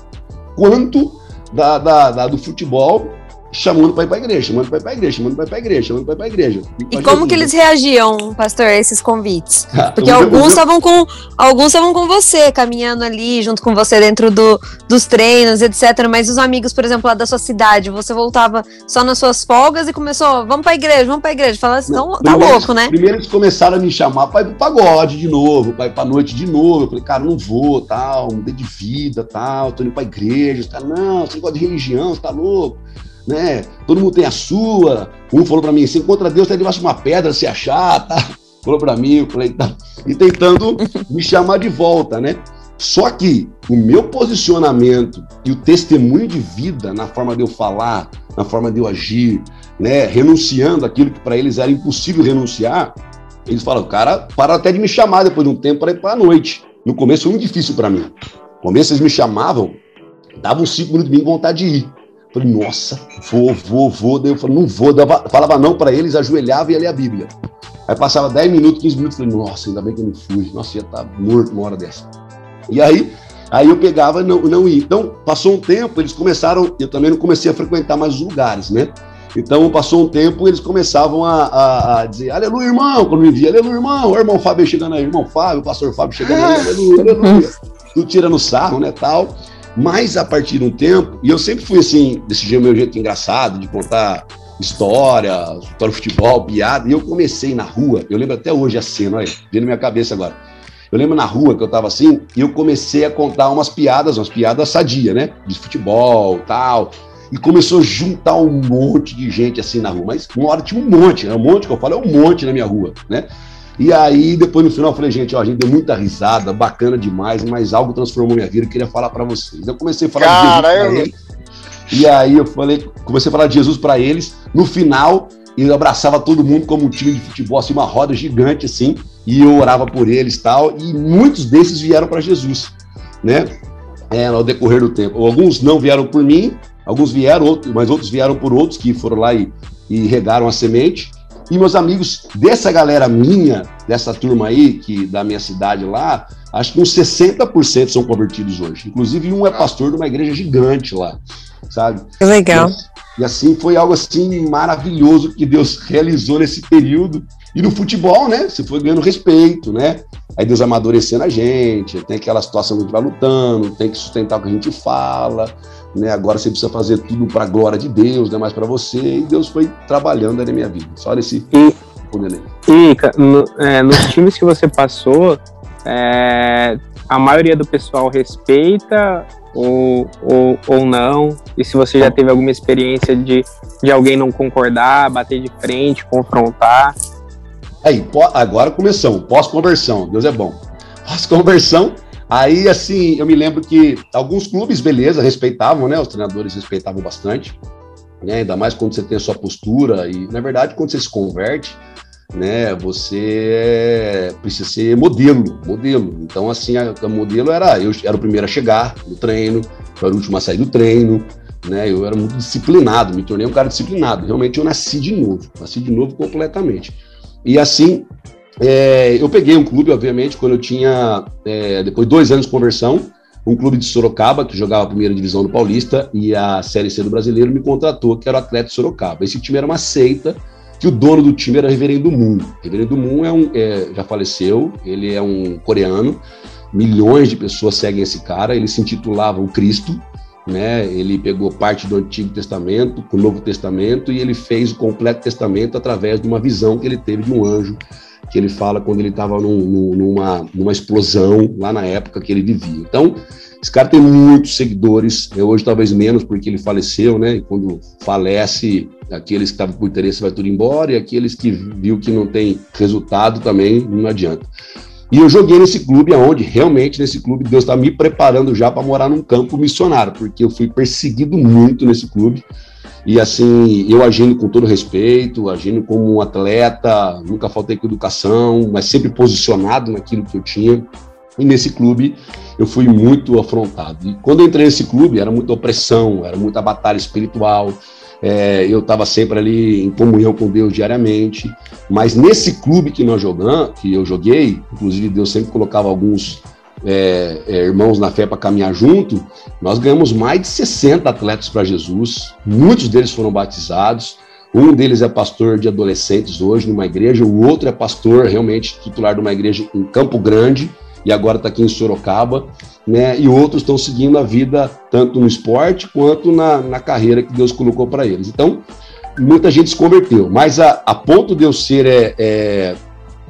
Speaker 5: quanto da, da, da do futebol, chamando para ir para a igreja, chamando para ir para a igreja, chamando para ir para a igreja, chamando para ir para a igreja.
Speaker 4: E como que eles reagiam, pastor, a esses convites? Ah, Porque alguns estavam com alguns estavam com você, caminhando ali junto com você dentro do, dos treinos, etc. Mas os amigos, por exemplo, lá da sua cidade, você voltava só nas suas folgas e começou, vamos para a igreja, vamos para a igreja. Falava assim, não, tá louco, né?
Speaker 5: Primeiro eles começaram a me chamar para ir pro pagode de novo, para ir para noite de novo. Eu falei, cara, não vou, tal, mudei de vida, tal, tô indo para a igreja. Tá, não, você gosta de religião, você tá louco né? Todo mundo tem a sua. Um falou para mim, se encontra Deus, tá debaixo de uma pedra, se achar, tá? Falou para mim, eu falei, tá. E tentando me chamar de volta, né? Só que o meu posicionamento e o testemunho de vida na forma de eu falar, na forma de eu agir, né, renunciando aquilo que para eles era impossível renunciar, eles falam, cara, para até de me chamar depois de um tempo para ir para a noite. No começo foi muito difícil para mim. No começo eles me chamavam, davam cinco minutos de mim vontade de ir. Falei, nossa, vou, vou, vou. Daí eu falei, não vou. Dava, falava não para eles, ajoelhava e ia ler a Bíblia. Aí passava 10 minutos, 15 minutos, falei, nossa, ainda bem que eu não fui. Nossa, ia estar tá morto uma hora dessa. E aí, aí eu pegava e não, não ia. Então, passou um tempo, eles começaram, eu também não comecei a frequentar mais os lugares, né? Então, passou um tempo, eles começavam a, a, a dizer, aleluia, irmão, quando me via, aleluia, irmão, o irmão Fábio chegando aí, irmão Fábio, o pastor Fábio chegando aí, aleluia, aleluia. Tu tira no sarro, né, tal. Mas a partir de um tempo, e eu sempre fui assim, desse jeito, meu jeito engraçado, de contar história, história de futebol, piada, e eu comecei na rua, eu lembro até hoje a cena, olha, na minha cabeça agora. Eu lembro na rua que eu tava assim, e eu comecei a contar umas piadas, umas piadas sadia, né? De futebol, tal. E começou a juntar um monte de gente assim na rua. Mas uma hora tinha um monte, né? Um monte que eu falo, é um monte na minha rua, né? E aí, depois no final, eu falei, gente, ó, a gente deu muita risada, bacana demais, mas algo transformou minha vida, eu queria falar para vocês. Eu comecei a falar
Speaker 1: Cara, de Jesus eu... eles,
Speaker 5: E aí eu falei, comecei a falar de Jesus para eles. No final, eu abraçava todo mundo como um time de futebol, assim, uma roda gigante, assim, e eu orava por eles tal. E muitos desses vieram para Jesus, né? É, ao decorrer do tempo. Alguns não vieram por mim, alguns vieram, mas outros vieram por outros que foram lá e, e regaram a semente. E meus amigos dessa galera minha, dessa turma aí, que da minha cidade lá, acho que uns 60% são convertidos hoje. Inclusive, um é pastor de uma igreja gigante lá, sabe?
Speaker 4: Legal.
Speaker 5: E, e assim foi algo assim maravilhoso que Deus realizou nesse período. E no futebol, né? Você foi ganhando respeito, né? Aí Deus amadurecendo a gente, tem aquela situação que a gente vai lutando, tem que sustentar o que a gente fala, né? Agora você precisa fazer tudo para a glória de Deus, não é mais para você. E Deus foi trabalhando na minha vida. Só esse
Speaker 3: e, e no, é, nos times que você passou, é, a maioria do pessoal respeita ou, ou, ou não? E se você já teve alguma experiência de, de alguém não concordar, bater de frente, confrontar?
Speaker 5: Aí, agora começamos, pós-conversão, Deus é bom. Pós-conversão, aí assim, eu me lembro que alguns clubes, beleza, respeitavam, né? Os treinadores respeitavam bastante, né? Ainda mais quando você tem a sua postura e, na verdade, quando você se converte, né? Você precisa ser modelo, modelo. Então, assim, a, a modelo era eu era o primeiro a chegar no treino, eu era o último a sair do treino, né? Eu era muito disciplinado, me tornei um cara disciplinado. Realmente eu nasci de novo, nasci de novo completamente. E assim, é, eu peguei um clube, obviamente, quando eu tinha é, depois dois anos de conversão, um clube de Sorocaba que jogava a primeira divisão do Paulista e a Série C do Brasileiro me contratou, que era o Atleta de Sorocaba. Esse time era uma seita que o dono do time era Reverendo Moon. Reverendo Moon é um, é, já faleceu, ele é um coreano, milhões de pessoas seguem esse cara, ele se intitulava o Cristo, né? Ele pegou parte do Antigo Testamento com o Novo Testamento e ele fez o completo Testamento através de uma visão que ele teve de um anjo, que ele fala quando ele estava num, numa, numa explosão lá na época que ele vivia. Então, esse cara tem muitos seguidores, eu hoje talvez menos porque ele faleceu, né? E quando falece, aqueles que estavam por interesse vai tudo embora e aqueles que viu que não tem resultado também não adianta. E eu joguei nesse clube aonde realmente nesse clube Deus está me preparando já para morar num campo missionário, porque eu fui perseguido muito nesse clube. E assim, eu agindo com todo respeito, agindo como um atleta, nunca faltei com educação, mas sempre posicionado naquilo que eu tinha. E nesse clube eu fui muito afrontado. E quando eu entrei nesse clube, era muita opressão, era muita batalha espiritual. É, eu estava sempre ali em comunhão com Deus diariamente. Mas nesse clube que nós jogamos, que eu joguei, inclusive Deus sempre colocava alguns é, é, irmãos na fé para caminhar junto, nós ganhamos mais de 60 atletas para Jesus. Muitos deles foram batizados. Um deles é pastor de adolescentes hoje numa igreja, o outro é pastor realmente titular de uma igreja em Campo Grande e agora está aqui em Sorocaba, né? E outros estão seguindo a vida tanto no esporte quanto na, na carreira que Deus colocou para eles. Então, muita gente se converteu, mas a, a ponto de eu ser é, é,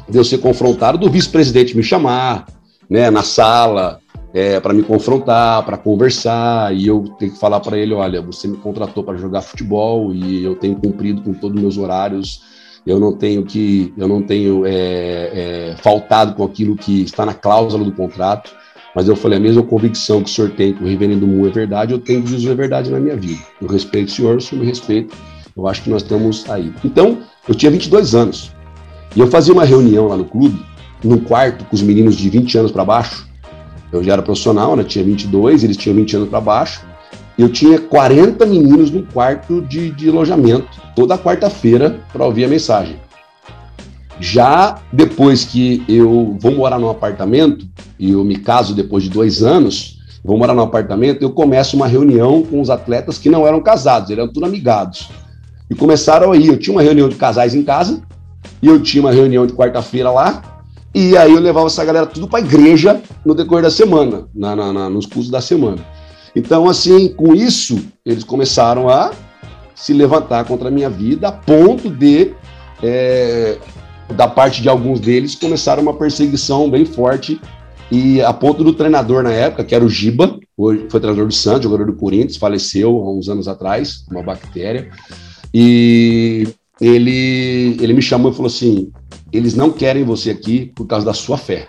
Speaker 5: de eu ser confrontado, do vice-presidente me chamar, né? Na sala. É, para me confrontar, para conversar, e eu tenho que falar para ele: olha, você me contratou para jogar futebol e eu tenho cumprido com todos os meus horários eu não tenho que, eu não tenho é, é, faltado com aquilo que está na cláusula do contrato, mas eu falei, a mesma convicção que o senhor tem que o reverendo Mu é verdade, eu tenho que dizer a verdade na minha vida. Eu respeito o senhor, o senhor me respeita, eu acho que nós estamos aí. Então, eu tinha 22 anos, e eu fazia uma reunião lá no clube, num quarto com os meninos de 20 anos para baixo, eu já era profissional, né, tinha 22, eles tinham 20 anos para baixo, eu tinha 40 meninos no quarto de, de alojamento, toda quarta-feira, para ouvir a mensagem. Já depois que eu vou morar num apartamento, e eu me caso depois de dois anos, vou morar num apartamento, eu começo uma reunião com os atletas que não eram casados, eram tudo amigados. E começaram aí, eu tinha uma reunião de casais em casa, e eu tinha uma reunião de quarta-feira lá, e aí eu levava essa galera tudo para a igreja no decorrer da semana, na, na, na, nos cursos da semana. Então, assim, com isso, eles começaram a se levantar contra a minha vida, a ponto de, é, da parte de alguns deles, começaram uma perseguição bem forte, e a ponto do treinador na época, que era o Giba, hoje foi treinador do Santos, jogador do Corinthians, faleceu há uns anos atrás, uma bactéria, e ele, ele me chamou e falou assim: eles não querem você aqui por causa da sua fé.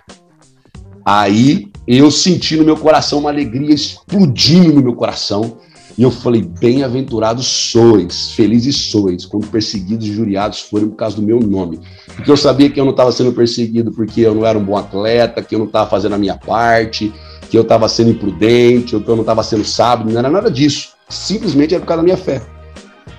Speaker 5: Aí eu senti no meu coração uma alegria explodindo no meu coração. E eu falei: Bem-aventurados sois, felizes sois, quando perseguidos e juriados forem por causa do meu nome. Porque eu sabia que eu não estava sendo perseguido porque eu não era um bom atleta, que eu não estava fazendo a minha parte, que eu estava sendo imprudente, ou que eu não estava sendo sábio, não era nada disso. Simplesmente era por causa da minha fé.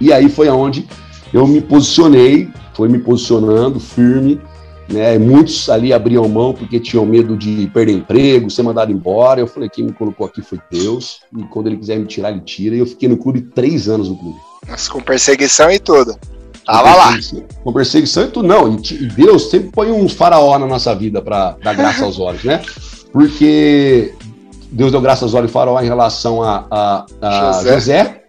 Speaker 5: E aí foi aonde eu me posicionei, foi me posicionando firme né? Muitos ali abriam mão porque tinham medo de perder emprego, ser mandado embora. Eu falei, quem me colocou aqui foi Deus, e quando ele quiser me tirar, ele tira. E eu fiquei no clube três anos no clube.
Speaker 1: Mas com perseguição e tudo. Tava lá.
Speaker 5: Com perseguição e tudo, não. E Deus sempre põe uns faraó na nossa vida para dar graça aos olhos, né? Porque Deus deu graça aos olhos de faraó em relação a, a, a José. José.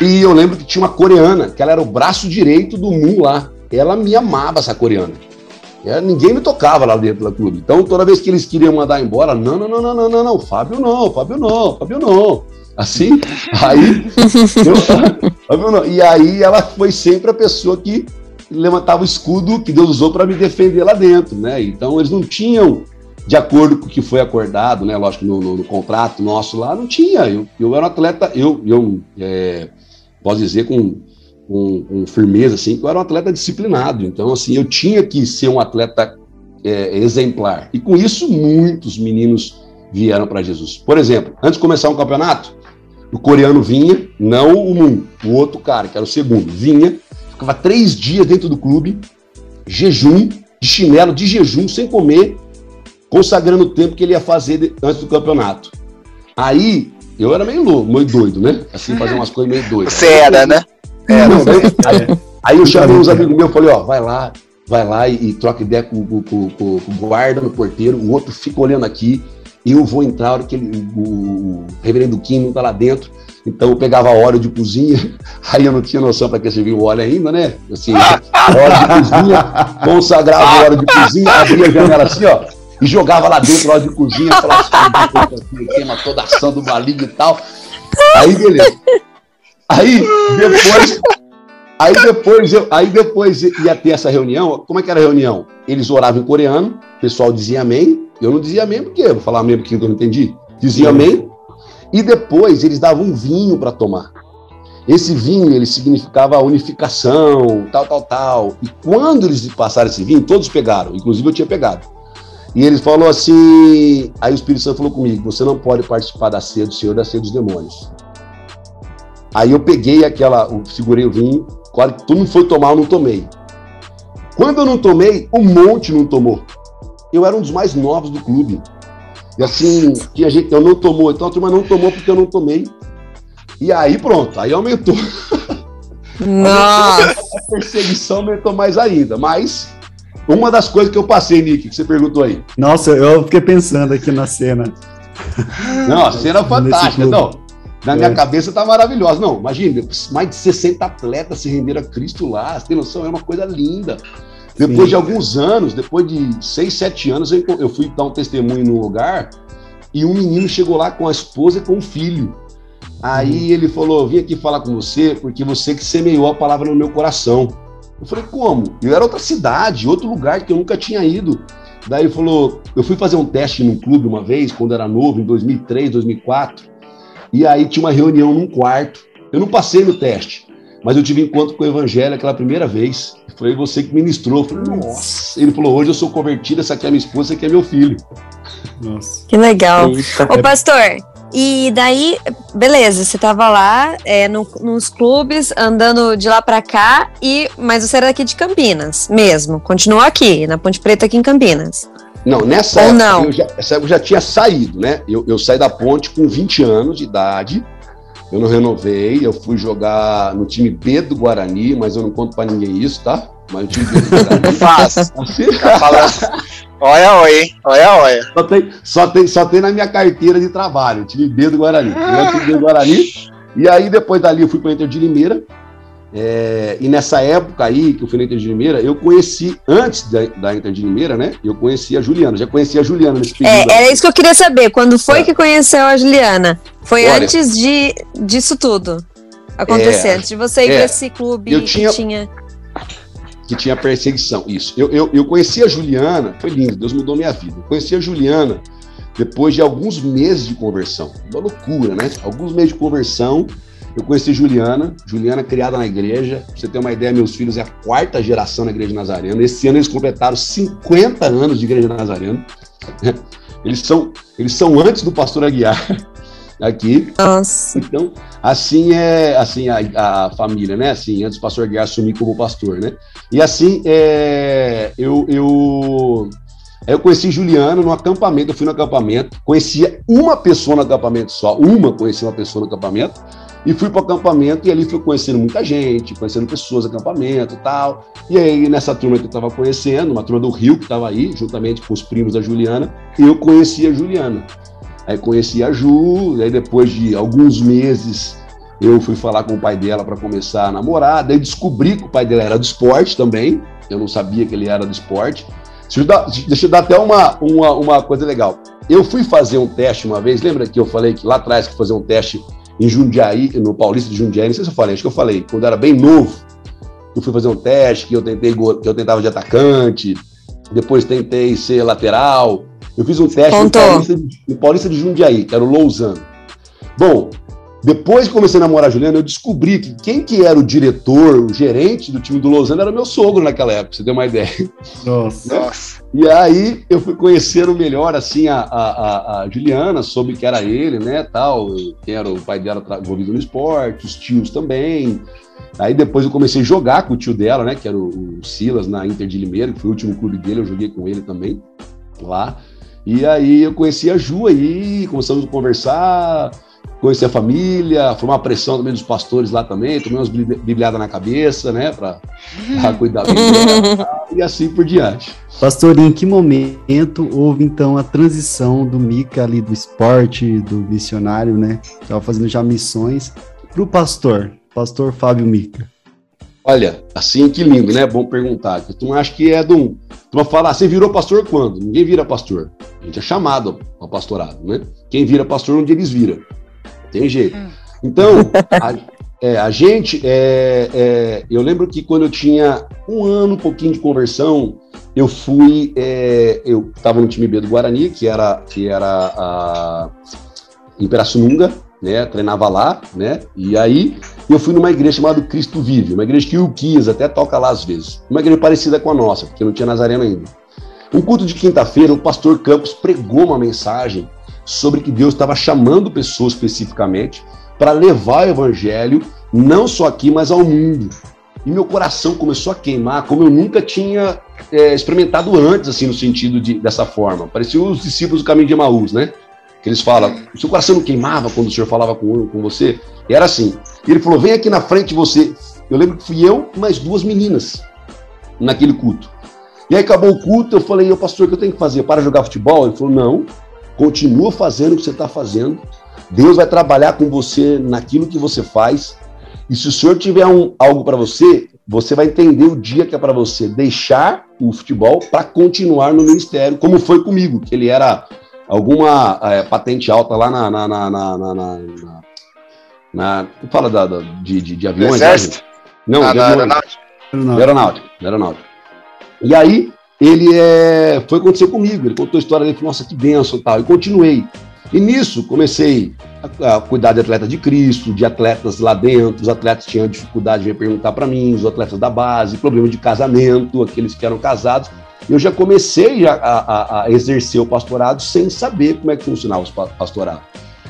Speaker 5: E eu lembro que tinha uma coreana, que ela era o braço direito do Moon lá. Ela me amava, essa coreana. Ela, ninguém me tocava lá dentro do clube. Então, toda vez que eles queriam mandar embora, não, não, não, não, não, não, não, Fábio não, Fábio não, Fábio não. Assim, aí. eu, e aí ela foi sempre a pessoa que levantava o escudo que Deus usou para me defender lá dentro, né? Então eles não tinham, de acordo com o que foi acordado, né? Lógico, no, no, no contrato nosso lá, não tinha. Eu, eu era um atleta, eu, eu é, posso dizer com, com, com, firmeza, assim, que eu era um atleta disciplinado. Então, assim, eu tinha que ser um atleta é, exemplar. E com isso, muitos meninos vieram para Jesus. Por exemplo, antes de começar um campeonato, o coreano vinha, não o Moon, o outro cara, que era o segundo, vinha, ficava três dias dentro do clube, jejum, de chinelo, de jejum, sem comer, consagrando o tempo que ele ia fazer antes do campeonato. Aí, eu era meio louco, meio doido, né? Assim, fazer umas coisas meio doidas.
Speaker 1: Você era, né? Era,
Speaker 5: não, aí, aí, eu chamei uns amigos meus e falei, ó, vai lá, vai lá e, e troca ideia com, com, com, com o guarda no porteiro, o outro fica olhando aqui, eu vou entrar, hora que ele, o, reverendo Kim não tá lá dentro, então eu pegava óleo de cozinha, aí eu não tinha noção para que servia o óleo ainda, né? Assim, óleo de cozinha, consagrava o óleo de cozinha, abria a janela assim, ó, e jogava lá dentro óleo de cozinha, falava assim, queima toda a ação do maligno e tal. Aí, beleza. Aí, depois, aí depois, eu, aí depois ia ter essa reunião. Como é que era a reunião? Eles oravam em coreano, o pessoal dizia amém, eu não dizia amém porque vou falar amém porque eu não entendi. Dizia amém. E depois eles davam um vinho para tomar. Esse vinho, ele significava unificação, tal, tal, tal. E quando eles passaram esse vinho, todos pegaram, inclusive eu tinha pegado. E eles falou assim, aí o Espírito Santo falou comigo, você não pode participar da ceia do Senhor, da ceia dos demônios. Aí eu peguei aquela, segurei o vinho, que todo mundo foi tomar, eu não tomei. Quando eu não tomei, um monte não tomou eu era um dos mais novos do clube. E assim, tinha gente que eu não tomou, então a turma não tomou porque eu não tomei. E aí pronto, aí aumentou.
Speaker 4: Nossa!
Speaker 5: a perseguição aumentou mais ainda. Mas uma das coisas que eu passei, Nick, que você perguntou aí.
Speaker 2: Nossa, eu fiquei pensando aqui na cena.
Speaker 5: Não, a cena é fantástica. Não, na minha é. cabeça tá maravilhosa. Não, imagina, mais de 60 atletas se renderam a Cristo lá. Você tem noção? É uma coisa linda. Depois Sim. de alguns anos, depois de seis, sete anos, eu fui dar um testemunho no lugar e um menino chegou lá com a esposa e com o filho. Aí uhum. ele falou: Vim aqui falar com você porque você que semeou a palavra no meu coração. Eu falei: Como? Eu era outra cidade, outro lugar que eu nunca tinha ido. Daí ele falou: Eu fui fazer um teste num clube uma vez, quando era novo, em 2003, 2004. E aí tinha uma reunião num quarto. Eu não passei no teste, mas eu tive encontro com o evangelho aquela primeira vez. Foi você que ministrou. Eu falei, nossa. Ele falou: hoje eu sou convertido, essa aqui é minha esposa, essa aqui é meu filho.
Speaker 4: Nossa. Que legal. Eita. Ô, pastor, e daí, beleza, você tava lá é, no, nos clubes, andando de lá para cá, e mas você era daqui de Campinas mesmo. Continuou aqui, na Ponte Preta, aqui em Campinas.
Speaker 5: Não, nessa Ou época, não? Eu já, essa época eu já tinha saído, né? Eu, eu saí da ponte com 20 anos de idade. Eu não renovei, eu fui jogar no time B do Guarani, mas eu não conto para ninguém isso, tá? Mas o time B do Guarani.
Speaker 1: Faz. Tá falando. Olha, oi, hein? Olha, olha.
Speaker 5: Só tem, só, tem, só tem na minha carteira de trabalho, o time B do Guarani. Eu time B do Guarani. E aí, depois dali, eu fui para o Inter de Limeira. É, e nessa época aí, que eu fui na Inter de Limeira, eu conheci, antes da, da Inter de Limeira, né? Eu conheci a Juliana, já conhecia a Juliana nesse
Speaker 4: período. É, era isso que eu queria saber. Quando foi é. que conheceu a Juliana? Foi Olha, antes de, disso tudo acontecer, é, antes de você ir é, para esse clube
Speaker 5: eu tinha, que tinha. Que tinha perseguição, isso. Eu, eu, eu conheci a Juliana, foi lindo, Deus mudou minha vida. Eu conheci a Juliana depois de alguns meses de conversão. Uma loucura, né? Alguns meses de conversão. Eu conheci Juliana, Juliana criada na igreja. Pra você ter uma ideia, meus filhos é a quarta geração na Igreja Nazarena. Esse ano eles completaram 50 anos de Igreja Nazarena. Eles são, eles são antes do pastor Aguiar aqui.
Speaker 4: Nossa.
Speaker 5: Então, assim é assim a, a família, né? Assim, antes do pastor Aguiar assumir como pastor, né? E assim, é, eu, eu eu conheci Juliana no acampamento, eu fui no acampamento, conhecia uma pessoa no acampamento só, uma conhecia uma pessoa no acampamento, E fui para o acampamento e ali fui conhecendo muita gente, conhecendo pessoas, acampamento e tal. E aí, nessa turma que eu estava conhecendo, uma turma do Rio que estava aí, juntamente com os primos da Juliana, eu conheci a Juliana. Aí conheci a Ju, aí depois de alguns meses eu fui falar com o pai dela para começar a namorar, daí descobri que o pai dela era do esporte também, eu não sabia que ele era do esporte. Deixa eu dar, até uma, uma, uma coisa legal. Eu fui fazer um teste uma vez, lembra que eu falei que lá atrás que fazer um teste em Jundiaí, no Paulista de Jundiaí, não sei se eu falei, acho que eu falei, quando eu era bem novo, eu fui fazer um teste, que eu tentei que eu tentava de atacante, depois tentei ser lateral. Eu fiz um teste no Paulista, de, no Paulista de Jundiaí, que era o Lousano. Bom, depois que comecei a namorar a Juliana, eu descobri que quem que era o diretor, o gerente do time do Lausanne era meu sogro naquela época, pra você ter uma ideia.
Speaker 2: Nossa. Nossa.
Speaker 5: E aí eu fui conhecendo melhor, assim, a, a, a, Juliana, soube que era ele, né, tal, que era o pai dela envolvido no esporte, os tios também. Aí depois eu comecei a jogar com o tio dela, né, que era o, o Silas, na Inter de Limeira, que foi o último clube dele, eu joguei com ele também, lá. E aí eu conheci a Ju aí, começamos a conversar, conhecer a família, foi uma pressão também dos pastores lá também, tomei umas bibliadas na cabeça, né, para cuidar bem e assim por diante.
Speaker 2: Pastor, em que momento houve então a transição do Mica ali do esporte, do missionário, né, estava fazendo já missões, para o pastor, pastor Fábio Mica?
Speaker 5: Olha, assim que lindo, né? Bom perguntar. Tu não acha que é de um. Tu vai falar, você virou pastor quando? Ninguém vira pastor. A gente é chamado ao pastorado, né? Quem vira pastor, onde eles viram tem jeito. Hum. Então, a, é, a gente, é, é, eu lembro que quando eu tinha um ano, um pouquinho de conversão, eu fui, é, eu estava no time B do Guarani, que era, que era a Imperaçununga, né, treinava lá, né, e aí eu fui numa igreja chamada Cristo Vive, uma igreja que o Kias até toca lá às vezes, uma igreja parecida com a nossa, porque não tinha Nazareno ainda. Um culto de quinta-feira, o pastor Campos pregou uma mensagem sobre que Deus estava chamando pessoas especificamente para levar o evangelho não só aqui, mas ao mundo. E meu coração começou a queimar como eu nunca tinha é, experimentado antes, assim, no sentido de, dessa forma. Parecia os discípulos do caminho de Emaús, né? Que eles falam, o seu coração não queimava quando o senhor falava com, com você? E era assim. E ele falou, vem aqui na frente você. Eu lembro que fui eu mais duas meninas naquele culto. E aí acabou o culto, eu falei, o pastor, o que eu tenho que fazer? Para jogar futebol? Ele falou, não, Continua fazendo o que você está fazendo. Deus vai trabalhar com você naquilo que você faz. E se o Senhor tiver um, algo para você, você vai entender o dia que é para você deixar o futebol para continuar no ministério, como foi comigo, que ele era alguma é, patente alta lá na. na, na, na, na, na, na fala da, da, de, de, de aviões.
Speaker 1: Exército?
Speaker 5: Não, ah, de aeronáutica. Aeronáutica. Aeronáutica. E aí, ele é, foi acontecer comigo. Ele contou a história dele, falou, nossa, que benção tal. E continuei. E nisso comecei a, a, cuidar de atleta de Cristo, de atletas lá dentro. Os atletas tinham dificuldade de perguntar para mim, os atletas da base, problema de casamento, aqueles que eram casados. Eu já comecei a, a, a exercer o pastorado sem saber como é que funcionava o pastorado.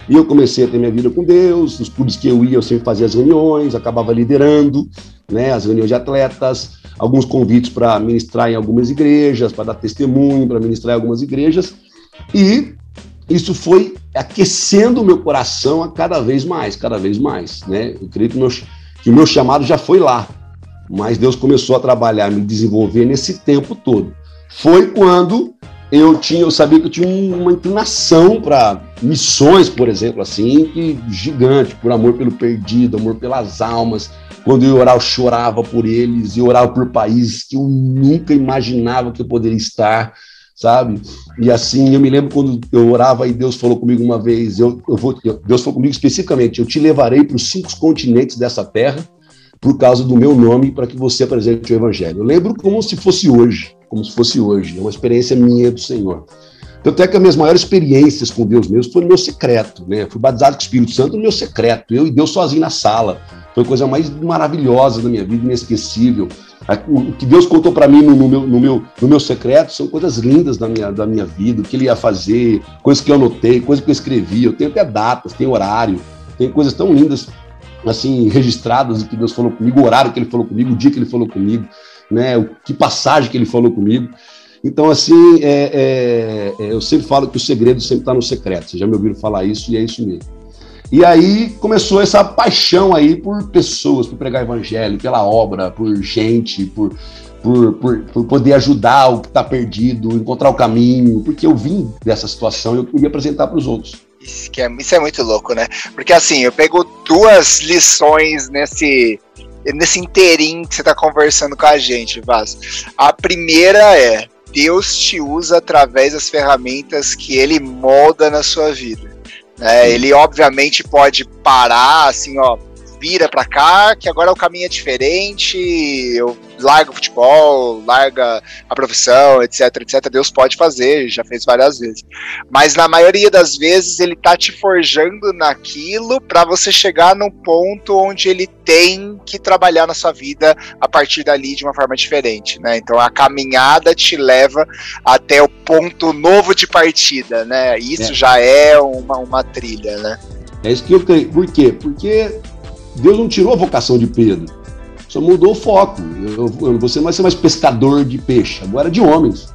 Speaker 5: E eu comecei a ter minha vida com Deus, os clubes que eu ia, eu sempre fazia as reuniões, acabava liderando né, as reuniões de atletas, alguns convites para ministrar em algumas igrejas, para dar testemunho, para ministrar em algumas igrejas, e isso foi aquecendo o meu coração a cada vez mais, cada vez mais, né? Eu creio que, que o meu chamado já foi lá, mas Deus começou a trabalhar, me desenvolver nesse tempo todo. Foi quando eu tinha, eu sabia que eu tinha uma inclinação para missões, por exemplo, assim, que gigante, por amor pelo perdido, amor pelas almas, quando eu orava, eu chorava por eles, e orava por países que eu nunca imaginava que eu poderia estar, sabe? E assim, eu me lembro quando eu orava e Deus falou comigo uma vez, eu, eu vou, Deus falou comigo especificamente, eu te levarei para os cinco continentes dessa terra por causa do meu nome, para que você apresente o evangelho. Eu lembro como se fosse hoje, como se fosse hoje, é uma experiência minha do Senhor. Tanto é que as minhas maiores experiências com Deus mesmo foi no meu secreto, né? fui batizado com o Espírito Santo no meu secreto, eu e Deus sozinho na sala. Foi a coisa mais maravilhosa da minha vida, inesquecível. O que Deus contou para mim no, meu, no, meu, no meu secreto são coisas lindas da minha, da minha vida, o que ele ia fazer, coisas que eu anotei, coisas que eu escrevi. Eu tenho até datas, tem horário, tem coisas tão lindas assim registradas de que Deus falou comigo, o horário que ele falou comigo, o dia que ele falou comigo, né? O que passagem que ele falou comigo. Então, assim, é, é, é, eu sempre falo que o segredo sempre está no secreto. Vocês já me ouviram falar isso e é isso mesmo. E aí começou essa paixão aí por pessoas, por pregar evangelho, pela obra, por gente, por, por, por, por poder ajudar o que está perdido, encontrar o caminho, porque eu vim dessa situação e eu queria apresentar para os outros.
Speaker 1: Isso, é, isso é muito louco, né? Porque assim, eu pego duas lições nesse, nesse inteirinho que você está conversando com a gente, Vaz. A primeira é: Deus te usa através das ferramentas que ele molda na sua vida. É, ele obviamente pode parar, assim, ó, vira para cá, que agora o caminho é diferente, eu larga o futebol, larga a profissão, etc, etc. Deus pode fazer, já fez várias vezes. Mas na maioria das vezes ele tá te forjando naquilo para você chegar num ponto onde ele tem que trabalhar na sua vida a partir dali de uma forma diferente, né? Então a caminhada te leva até o ponto novo de partida, né? Isso é. já é uma, uma trilha, né?
Speaker 5: É isso que eu creio. Por quê? Porque Deus não tirou a vocação de Pedro, só mudou o foco. Eu, eu não vou ser mais, ser mais pescador de peixe, agora é de homens.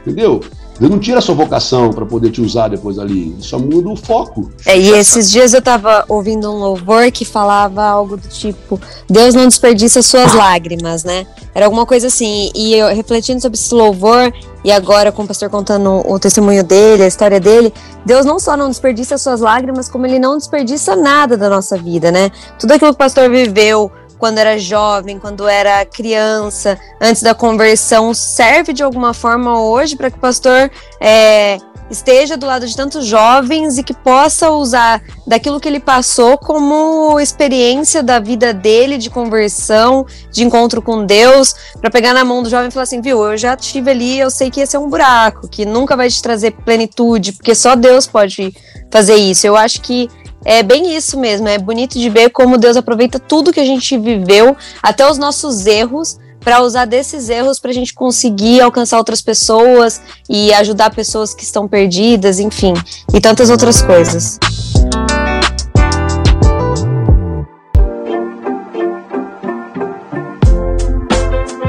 Speaker 5: Entendeu? Deus não tira a sua vocação para poder te usar depois ali, só muda o foco.
Speaker 4: É, e esses dias eu estava ouvindo um louvor que falava algo do tipo: Deus não desperdiça suas lágrimas, né? Era alguma coisa assim. E eu refletindo sobre esse louvor, e agora com o pastor contando o testemunho dele, a história dele, Deus não só não desperdiça suas lágrimas, como ele não desperdiça nada da nossa vida, né? Tudo aquilo que o pastor viveu, quando era jovem, quando era criança, antes da conversão, serve de alguma forma hoje para que o pastor é, esteja do lado de tantos jovens e que possa usar daquilo que ele passou como experiência da vida dele, de conversão, de encontro com Deus, para pegar na mão do jovem e falar assim: viu, eu já estive ali, eu sei que esse é um buraco, que nunca vai te trazer plenitude, porque só Deus pode fazer isso. Eu acho que é bem isso mesmo. É bonito de ver como Deus aproveita tudo que a gente viveu, até os nossos erros, para usar desses erros para a gente conseguir alcançar outras pessoas e ajudar pessoas que estão perdidas, enfim, e tantas outras coisas.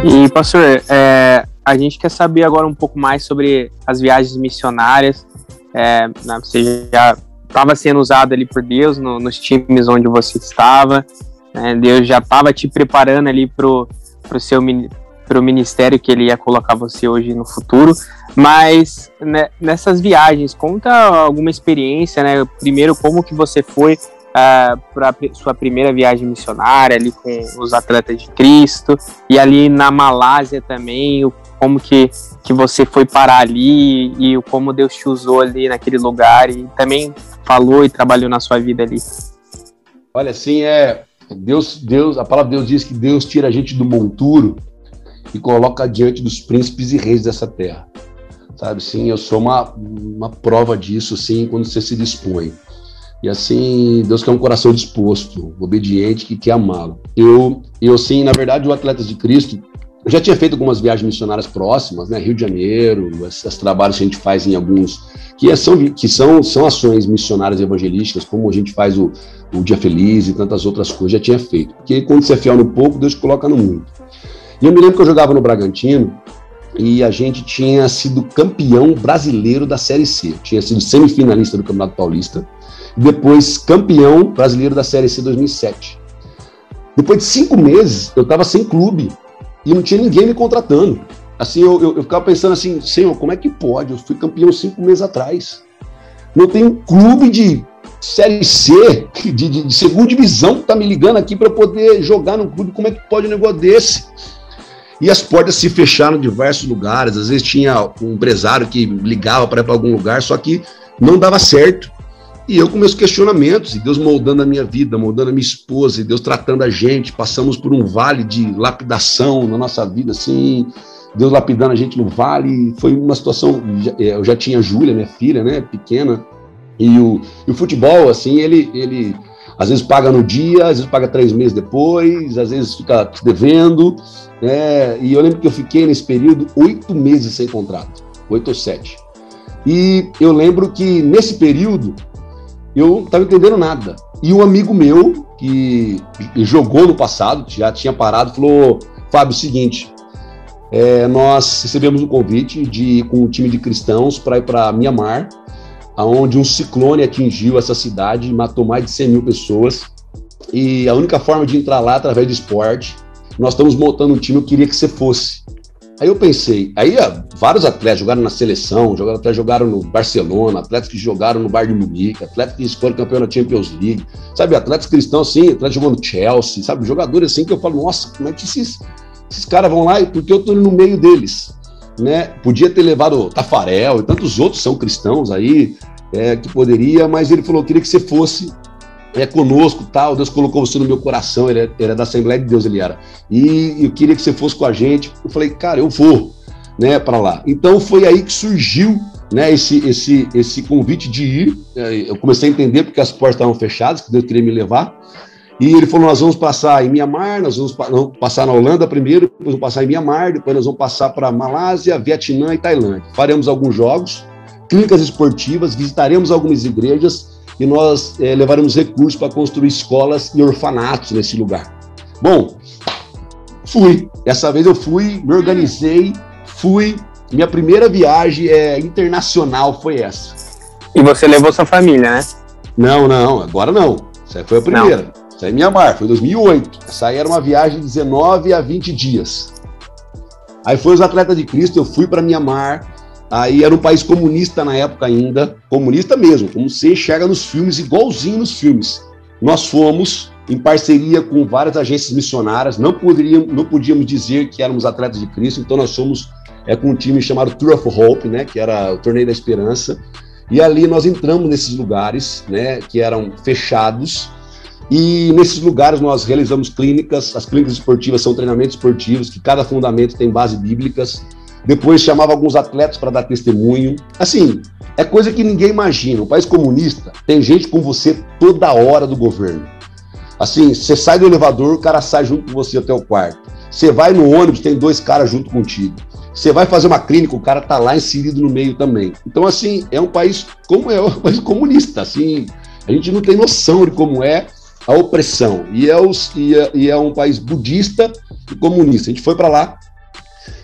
Speaker 3: E, pastor, é, a gente quer saber agora um pouco mais sobre as viagens missionárias. É, né, você já estava sendo usado ali por Deus no, nos times onde você estava. Né? Deus já estava te preparando ali pro, pro seu pro ministério que ele ia colocar você hoje no futuro. Mas né, nessas viagens, conta alguma experiência, né? Primeiro, como que você foi uh, ah, para sua primeira viagem missionária ali com os atletas de Cristo e ali na Malásia também, o como que, que você foi parar ali e como Deus te usou ali naquele lugar e também falou e trabalhou na sua vida ali.
Speaker 5: Olha, assim, é Deus, Deus, a palavra de Deus diz que Deus tira a gente do monturo e coloca diante dos príncipes e reis dessa terra. Sabe, sim, eu sou uma, uma prova disso, sim, quando você se dispõe. E assim, Deus quer um coração disposto, obediente, que quer amá-lo. Eu, eu sim, na verdade, o Atletas de Cristo, eu já tinha feito algumas viagens missionárias próximas, né? Rio de Janeiro, esses trabalhos que a gente faz em alguns, que são, que são, são ações missionárias evangelísticas, como a gente faz o, o Dia Feliz e tantas outras coisas, já tinha feito. Porque quando você é fiel no pouco, Deus coloca no mundo. E eu me lembro que eu jogava no Bragantino e a gente tinha sido campeão brasileiro da Série C. Tinha sido semifinalista do Campeonato Paulista e depois campeão brasileiro da Série C 2007. Depois de cinco meses, eu estava sem clube e não tinha ninguém me contratando. Assim, eu, eu, eu, ficava pensando assim, senhor, como é que pode? Eu fui campeão cinco meses atrás. Não tem um clube de Série C, de, de, de segunda divisão, que tá me ligando aqui para poder jogar no clube. Como é que pode um negócio desse? E as portas se fecharam em diversos lugares. Às vezes tinha um empresário que ligava para ir para algum lugar, só que não dava certo. E eu com meus questionamentos, e Deus moldando a minha vida, moldando a minha esposa, e Deus tratando a gente, passamos por um vale de lapidação na nossa vida, assim, Deus lapidando a gente no vale, foi uma situação, é, eu já tinha a Júlia, minha filha, né, pequena, e o, e o futebol, assim, ele, ele às vezes paga no dia, às vezes paga três meses depois, às vezes fica devendo, né, e eu lembro que eu fiquei nesse período oito meses sem contrato, oito ou sete. E eu lembro que nesse período, eu não estava entendendo nada. E um amigo meu, que jogou no passado, já tinha parado, falou: Fábio, é seguinte, é, nós recebemos um convite de com um time de cristãos para ir para Mianmar onde um ciclone atingiu essa cidade matou mais de 100 mil pessoas. E a única forma de entrar lá é através de esporte. Nós estamos montando um time, eu queria que você fosse. Aí eu pensei, aí vários atletas jogaram na seleção, jogaram, atletas jogaram no Barcelona, atletas que jogaram no Bayern de Munique, atletas que foram campeão da Champions League, sabe, atletas cristãos assim, atletas jogando no Chelsea, sabe, jogadores assim que eu falo, nossa, como é que esses, esses caras vão lá? Porque eu tô no meio deles, né? Podia ter levado o Tafarel e tantos outros são cristãos aí, é, que poderia, mas ele falou, queria que você fosse é conosco, tal. Deus colocou você no meu coração. Ele era, é da Assembleia de Deus, ele era. E eu queria que você fosse com a gente. Eu falei, cara, eu vou, né, para lá. Então foi aí que surgiu, né, esse esse esse convite de ir. É, eu comecei a entender porque as portas estavam fechadas, que Deus queria me levar. E ele falou: nós vamos passar em Mianmar, nós vamos passar na Holanda primeiro, depois vamos passar em Mianmar, depois nós vamos passar para Malásia, Vietnã e Tailândia. Faremos alguns jogos, clínicas esportivas, visitaremos algumas igrejas e nós é, levaremos recursos para construir escolas e orfanatos nesse lugar. Bom, fui. Dessa vez eu fui, me organizei, fui. Minha primeira viagem é, internacional foi essa.
Speaker 3: E você levou sua família, né?
Speaker 5: Não, não, agora não. Essa foi a primeira. Não. Essa é Mianmar, foi 2008. Essa aí era uma viagem de 19 a 20 dias. Aí foi os atletas de Cristo, eu fui para Mianmar, Aí era um país comunista na época ainda, comunista mesmo, como você enxerga nos filmes, igualzinho nos filmes. Nós fomos em parceria com várias agências missionárias, não, poderíamos, não podíamos dizer que éramos atletas de Cristo, então nós fomos é, com um time chamado Tour of Hope, né, que era o Torneio da Esperança, e ali nós entramos nesses lugares, né, que eram fechados, e nesses lugares nós realizamos clínicas, as clínicas esportivas são treinamentos esportivos, que cada fundamento tem base bíblicas, depois chamava alguns atletas para dar testemunho. Assim, é coisa que ninguém imagina. O país comunista tem gente com você toda hora do governo. Assim, você sai do elevador, o cara sai junto com você até o quarto. Você vai no ônibus, tem dois caras junto contigo. Você vai fazer uma clínica, o cara tá lá inserido no meio também. Então, assim, é um país como é, um país comunista. Assim, a gente não tem noção de como é a opressão. E é, os, e é, e é um país budista e comunista. A gente foi para lá,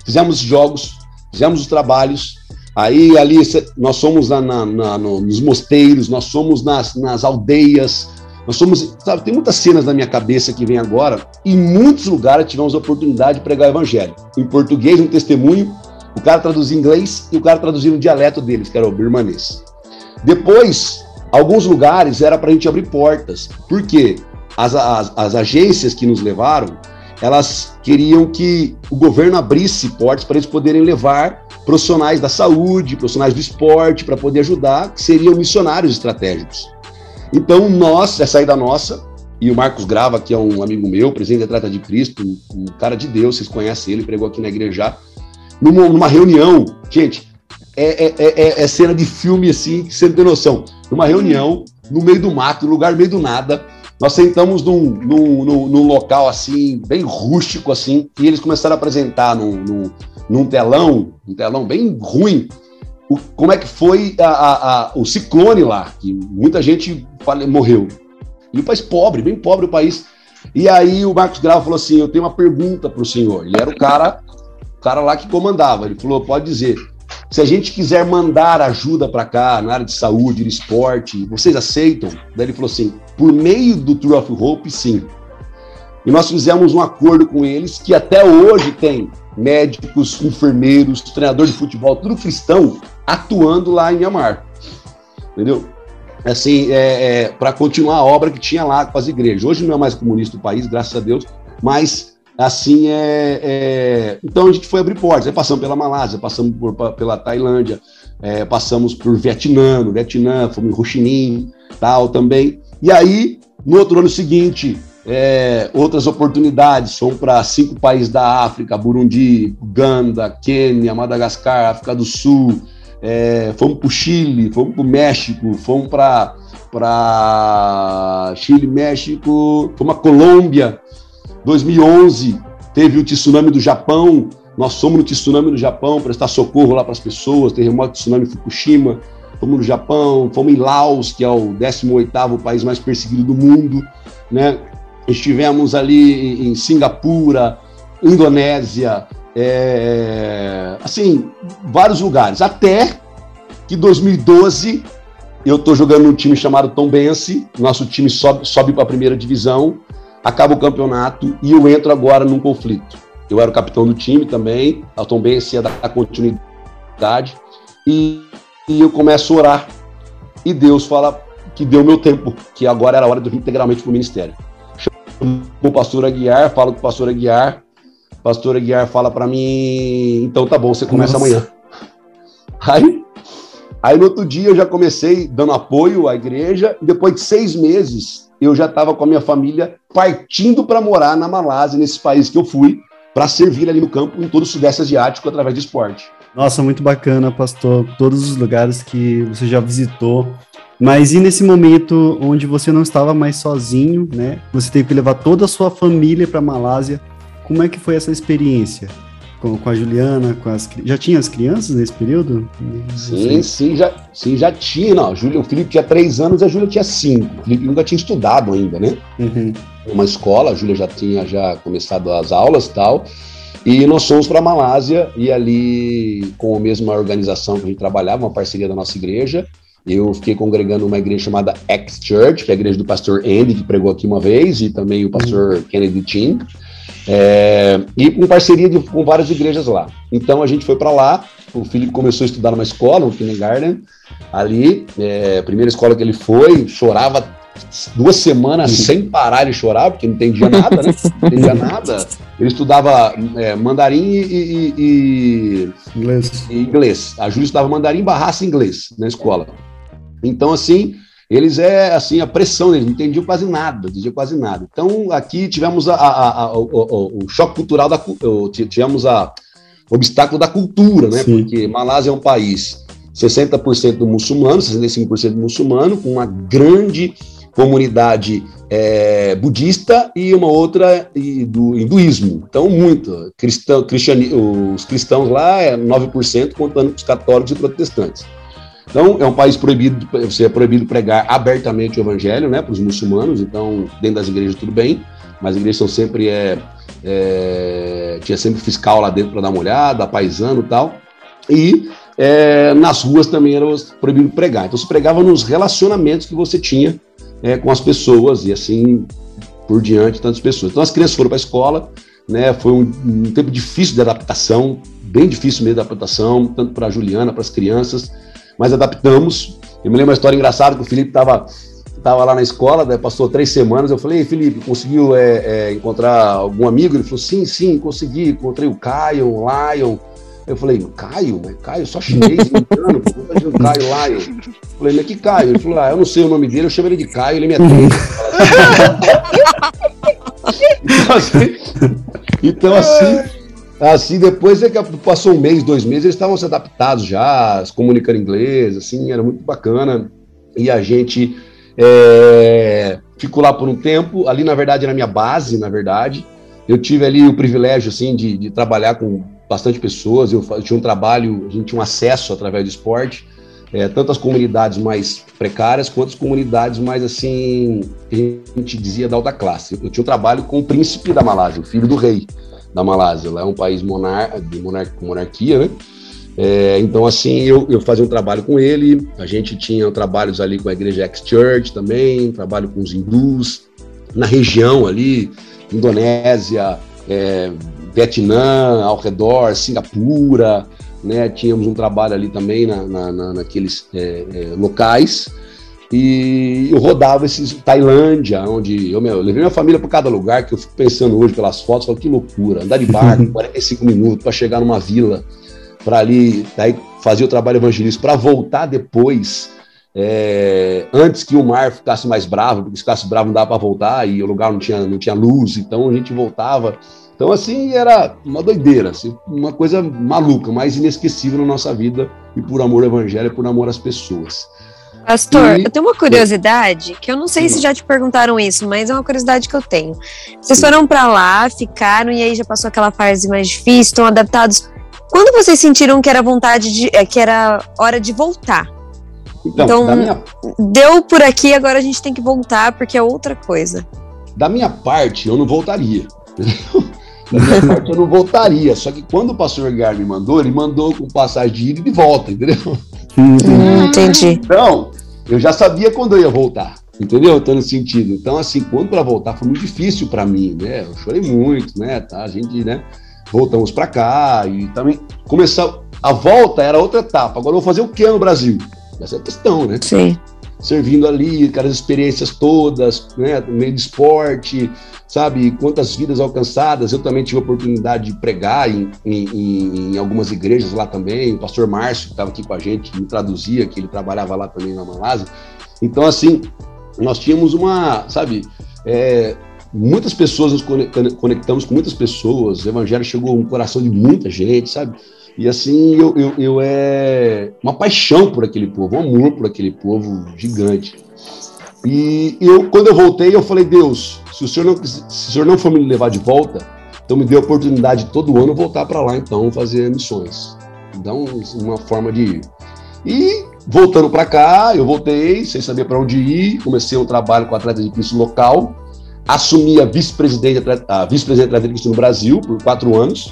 Speaker 5: fizemos jogos, fizemos os trabalhos. Aí ali nós somos na, na, na, nos mosteiros, nós somos nas, nas aldeias, nós somos, sabe, tem muitas cenas na minha cabeça que vem agora. Em muitos lugares tivemos a oportunidade de pregar o evangelho. Em português, um testemunho, o cara traduzia em inglês e o cara traduzia no dialeto deles, que era o birmanês. Depois, alguns lugares era para a gente abrir portas. Por quê? As, as, as agências que nos levaram, elas queriam que o governo abrisse portas para eles poderem levar profissionais da saúde, profissionais do esporte, para poder ajudar, que seriam missionários estratégicos. Então, nós, essa saída nossa, e o Marcos Grava, que é um amigo meu, presidente da Trata de Cristo, um, cara de Deus, vocês conhecem ele, pregou aqui na igreja numa, numa reunião, gente, é, é, é, é, cena de filme assim, que você não tem noção. Numa reunião, no meio do mato, no lugar no meio do nada, nós sentamos num, num, num, num, local assim, bem rústico assim, e eles começaram a apresentar num, num, telão, um telão bem ruim, o, como é que foi a, a, a, o ciclone lá, que muita gente fale, morreu. E o país pobre, bem pobre o país. E aí o Marcos Grau falou assim: Eu tenho uma pergunta para o senhor. Ele era o cara, o cara lá que comandava. Ele falou: Pode dizer. Se a gente quiser mandar ajuda para cá, na área de saúde, de esporte, vocês aceitam? Daí ele falou assim: por meio do Tour of Hope, sim. E nós fizemos um acordo com eles que até hoje tem médicos, enfermeiros, treinador de futebol, tudo cristão, atuando lá em Mianmar. Entendeu? Assim, é, é para continuar a obra que tinha lá com as igrejas. Hoje não é mais comunista o país, graças a Deus, mas assim é, é, então a gente foi abrir portas aí passamos pela Malásia passamos por, pela Tailândia é, passamos por Vietnã no Vietnã fomos em Ho Chi Minh tal também. E aí no outro ano seguinte é, outras oportunidades fomos para cinco países da África Burundi Uganda Quênia Madagascar África do Sul é, fomos para o Chile fomos para o México fomos para para Chile México fomos a Colômbia 2011 teve o tsunami do Japão, nós somos no tsunami do Japão, prestar socorro lá para as pessoas, terremoto tsunami Fukushima, fomos no Japão, fomos em Laos, que é o 18º país mais perseguido do mundo, né? Estivemos ali em Singapura, Indonésia, é, assim, vários lugares, até que 2012 eu tô jogando num time chamado Tom Bense, nosso time sobe, sobe para a primeira divisão, acaba o campeonato e eu entro agora num conflito. Eu era o capitão do time também, a Tom Bense ia dar continuidade, e, e eu começo a orar. E Deus fala que deu meu tempo, que agora era a hora de eu vir integralmente para o ministério. Chamo o pastor Aguiar, falo com o pastor Aguiar, o pastor Aguiar fala para mim, então tá bom, você começa Nossa. amanhã. Aí, aí no outro dia eu já comecei dando apoio à igreja, e depois de seis meses eu já estava com a minha família partindo para morar na Malásia, nesse país que eu fui, para servir ali no campo em todo o Sudeste Asiático através de esporte.
Speaker 2: Nossa, muito bacana, pastor. Todos os lugares que você já visitou. Mas e nesse momento onde você não estava mais sozinho, né? Você teve que levar toda a sua família para Malásia. Como é que foi essa experiência? Com, com, a Juliana, com as já tinha as crianças nesse período?
Speaker 5: Sim, sim, já, sim, já tinha. Não, Júlia, o Felipe tinha três anos, a Júlia tinha cinco. O Felipe nunca tinha estudado ainda, né? Uhum. Uma escola, a Júlia já tinha já começado as aulas e tal. E nós fomos para a Malásia e ali, com a mesma organização que a gente trabalhava, uma parceria da nossa igreja, eu fiquei congregando uma igreja chamada X Church, que é a igreja do pastor Andy, que pregou aqui uma vez, e também o pastor uhum. Kennedy Chin, é, e com parceria de, com várias igrejas lá. Então a gente foi para lá, o Felipe começou a estudar numa escola, no kindergarten, ali, é, primeira escola que ele foi, chorava duas semanas sem parar de chorar, porque não entendia nada, né? Não entendia nada. Ele estudava é, mandarim e, e, e, inglês. e, inglês. A Júlia estudava mandarim barraça inglês na escola. Então, assim, eles é assim, a pressão, eles não entendiam quase nada, não entendiam quase nada. Então, aqui tivemos a, a, a, o, o, choque cultural, da, tivemos a, o obstáculo da cultura, né? Sim. Porque Malásia é um país 60% muçulmano, 65% muçulmano, com uma grande comunidade é, budista e uma outra e, do hinduísmo. Então, muito. Cristão, cristiani, os cristãos lá é 9%, contando com os católicos e protestantes. Então, é um país proibido, você é proibido pregar abertamente o evangelho, né, para os muçulmanos, então, dentro das igrejas tudo bem, mas as igrejas são sempre, é, é tinha sempre fiscal lá dentro para dar uma olhada, paisano e tal, e é, nas ruas também era proibido pregar. Então, se pregava nos relacionamentos que você tinha é, com as pessoas e assim por diante, tantas pessoas. Então, as crianças foram para a escola, né, foi um, um tempo difícil de adaptação, bem difícil mesmo de adaptação, tanto para a Juliana, para as crianças, mas adaptamos. Eu me lembro uma história engraçada que o Felipe estava tava lá na escola, né, passou três semanas. Eu falei, Felipe, conseguiu é, é, encontrar algum amigo? Ele falou, sim, sim, consegui. Encontrei o Caio, o Lion. Eu falei, Caio? Mas Caio, só chinês, indiano, pô, tá Caio, Lion. Eu falei, mas que Caio? Ele falou, ah, eu não sei o nome dele, eu chamo ele de Caio, ele me atende. então, assim, então, assim Assim, depois é que passou um mês, dois meses, eles estavam se adaptados já, se comunicando inglês, assim, era muito bacana. E a gente é, ficou lá por um tempo. Ali, na verdade, era minha base, na verdade. Eu tive ali o privilégio, assim, de, de trabalhar com bastante pessoas. Eu, eu, tinha um trabalho, a gente tinha um acesso através do esporte, é, tanto as comunidades mais precárias quanto as comunidades mais, assim, que a gente dizia da alta classe. Eu tinha um trabalho com o príncipe da Malásia, o filho do rei da Malásia. Lá é um país monar de monar monarquia, né? É, então, assim, eu, eu fazia um trabalho com ele, a gente tinha trabalhos ali com a igreja X-Church também, trabalho com os hindus, na região ali, Indonésia, é, Vietnã, ao redor, Singapura, né? Tínhamos um trabalho ali também na, na, na naqueles é, é locais. E eu rodava esses Tailândia, onde eu, eu levei minha família para cada lugar, que eu fico pensando hoje pelas fotos, falo que loucura, andar de barco 45 minutos para chegar numa vila, para ali, daí fazer o trabalho evangelístico, para voltar depois, é, antes que o mar ficasse mais bravo, porque se ficasse bravo não dava para voltar e o lugar não tinha, não tinha luz, então a gente voltava. Então, assim, era uma doideira, assim, uma coisa maluca, mas inesquecível na nossa vida, e por amor ao evangelho, por amor às pessoas.
Speaker 4: Pastor, e... eu tenho uma curiosidade, que eu não sei se já te perguntaram isso, mas é uma curiosidade que eu tenho. Vocês foram para lá, ficaram, e aí já passou aquela fase mais difícil, estão adaptados. Quando vocês sentiram que era vontade de. É, que era hora de voltar? Então, então minha... deu por aqui, agora a gente tem que voltar, porque é outra coisa.
Speaker 5: Da minha parte, eu não voltaria. Da minha parte, eu não voltaria. Só que quando o pastor Gar me mandou, ele mandou com passagem de ida e de volta, entendeu?
Speaker 4: Hum, entendi.
Speaker 5: Então, eu já sabia quando eu ia voltar. Entendeu? Então, no sentido. Então, assim, quando para voltar foi muito difícil para mim, né? Eu chorei muito, né? Tá? A gente, né? Voltamos para cá e também começar. A volta era outra etapa. Agora eu vou fazer o que no Brasil? Essa é a questão, né?
Speaker 4: Sim.
Speaker 5: Servindo ali, aquelas experiências todas, né? No meio de esporte, sabe? Quantas vidas alcançadas. Eu também tive a oportunidade de pregar em, em, em algumas igrejas lá também. O pastor Márcio, que estava aqui com a gente, me traduzia, que ele trabalhava lá também na Malásia. Então, assim, nós tínhamos uma, sabe, é, muitas pessoas, nos conectamos com muitas pessoas, o evangelho chegou no coração de muita gente, sabe? E assim, eu, eu, eu é uma paixão por aquele povo, um amor por aquele povo gigante. E eu, quando eu voltei, eu falei, Deus, se o Senhor não, se o senhor não for me levar de volta, então me dê a oportunidade todo ano voltar para lá, então, fazer missões. Então, uma forma de ir. E voltando para cá, eu voltei, sem saber para onde ir, comecei um trabalho com atleta de Cristo local, assumi a vice-presidente a vice-presidente atleta de Cristo no Brasil por quatro anos,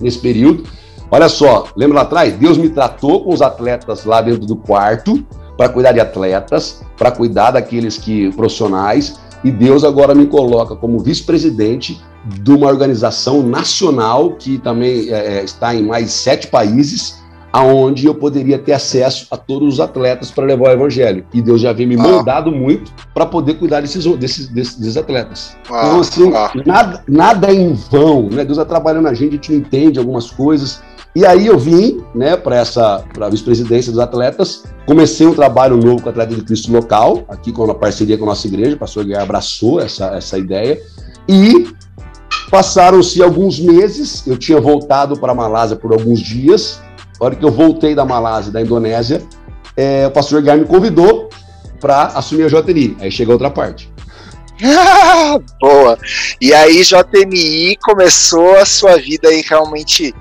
Speaker 5: nesse período. Olha só, lembra lá atrás? Deus me tratou com os atletas lá dentro do quarto, para cuidar de atletas, para cuidar daqueles que profissionais, e Deus agora me coloca como vice-presidente de uma organização nacional que também é, é está em mais sete países, aonde eu poderia ter acesso a todos os atletas para levar o evangelho. E Deus já havia me ah. muito para poder cuidar desses, desses, desses, desses atletas. Ah. Então, assim, ah. nada, nada é em vão, né? Deus está trabalhando a gente, a gente não entende algumas coisas. E aí eu vim, né, para essa para a vice-presidência dos atletas, comecei um trabalho novo com o Atleta de Cristo local, aqui com a parceria com a nossa igreja, o pastor Guilherme abraçou essa, essa ideia, e passaram-se alguns meses, eu tinha voltado para a Malásia por alguns dias, a hora que eu voltei da Malásia, da Indonésia, é, o pastor Edgar me convidou para assumir a JNI. Aí chega outra parte.
Speaker 1: Boa! E aí, JNI começou a sua vida aí realmente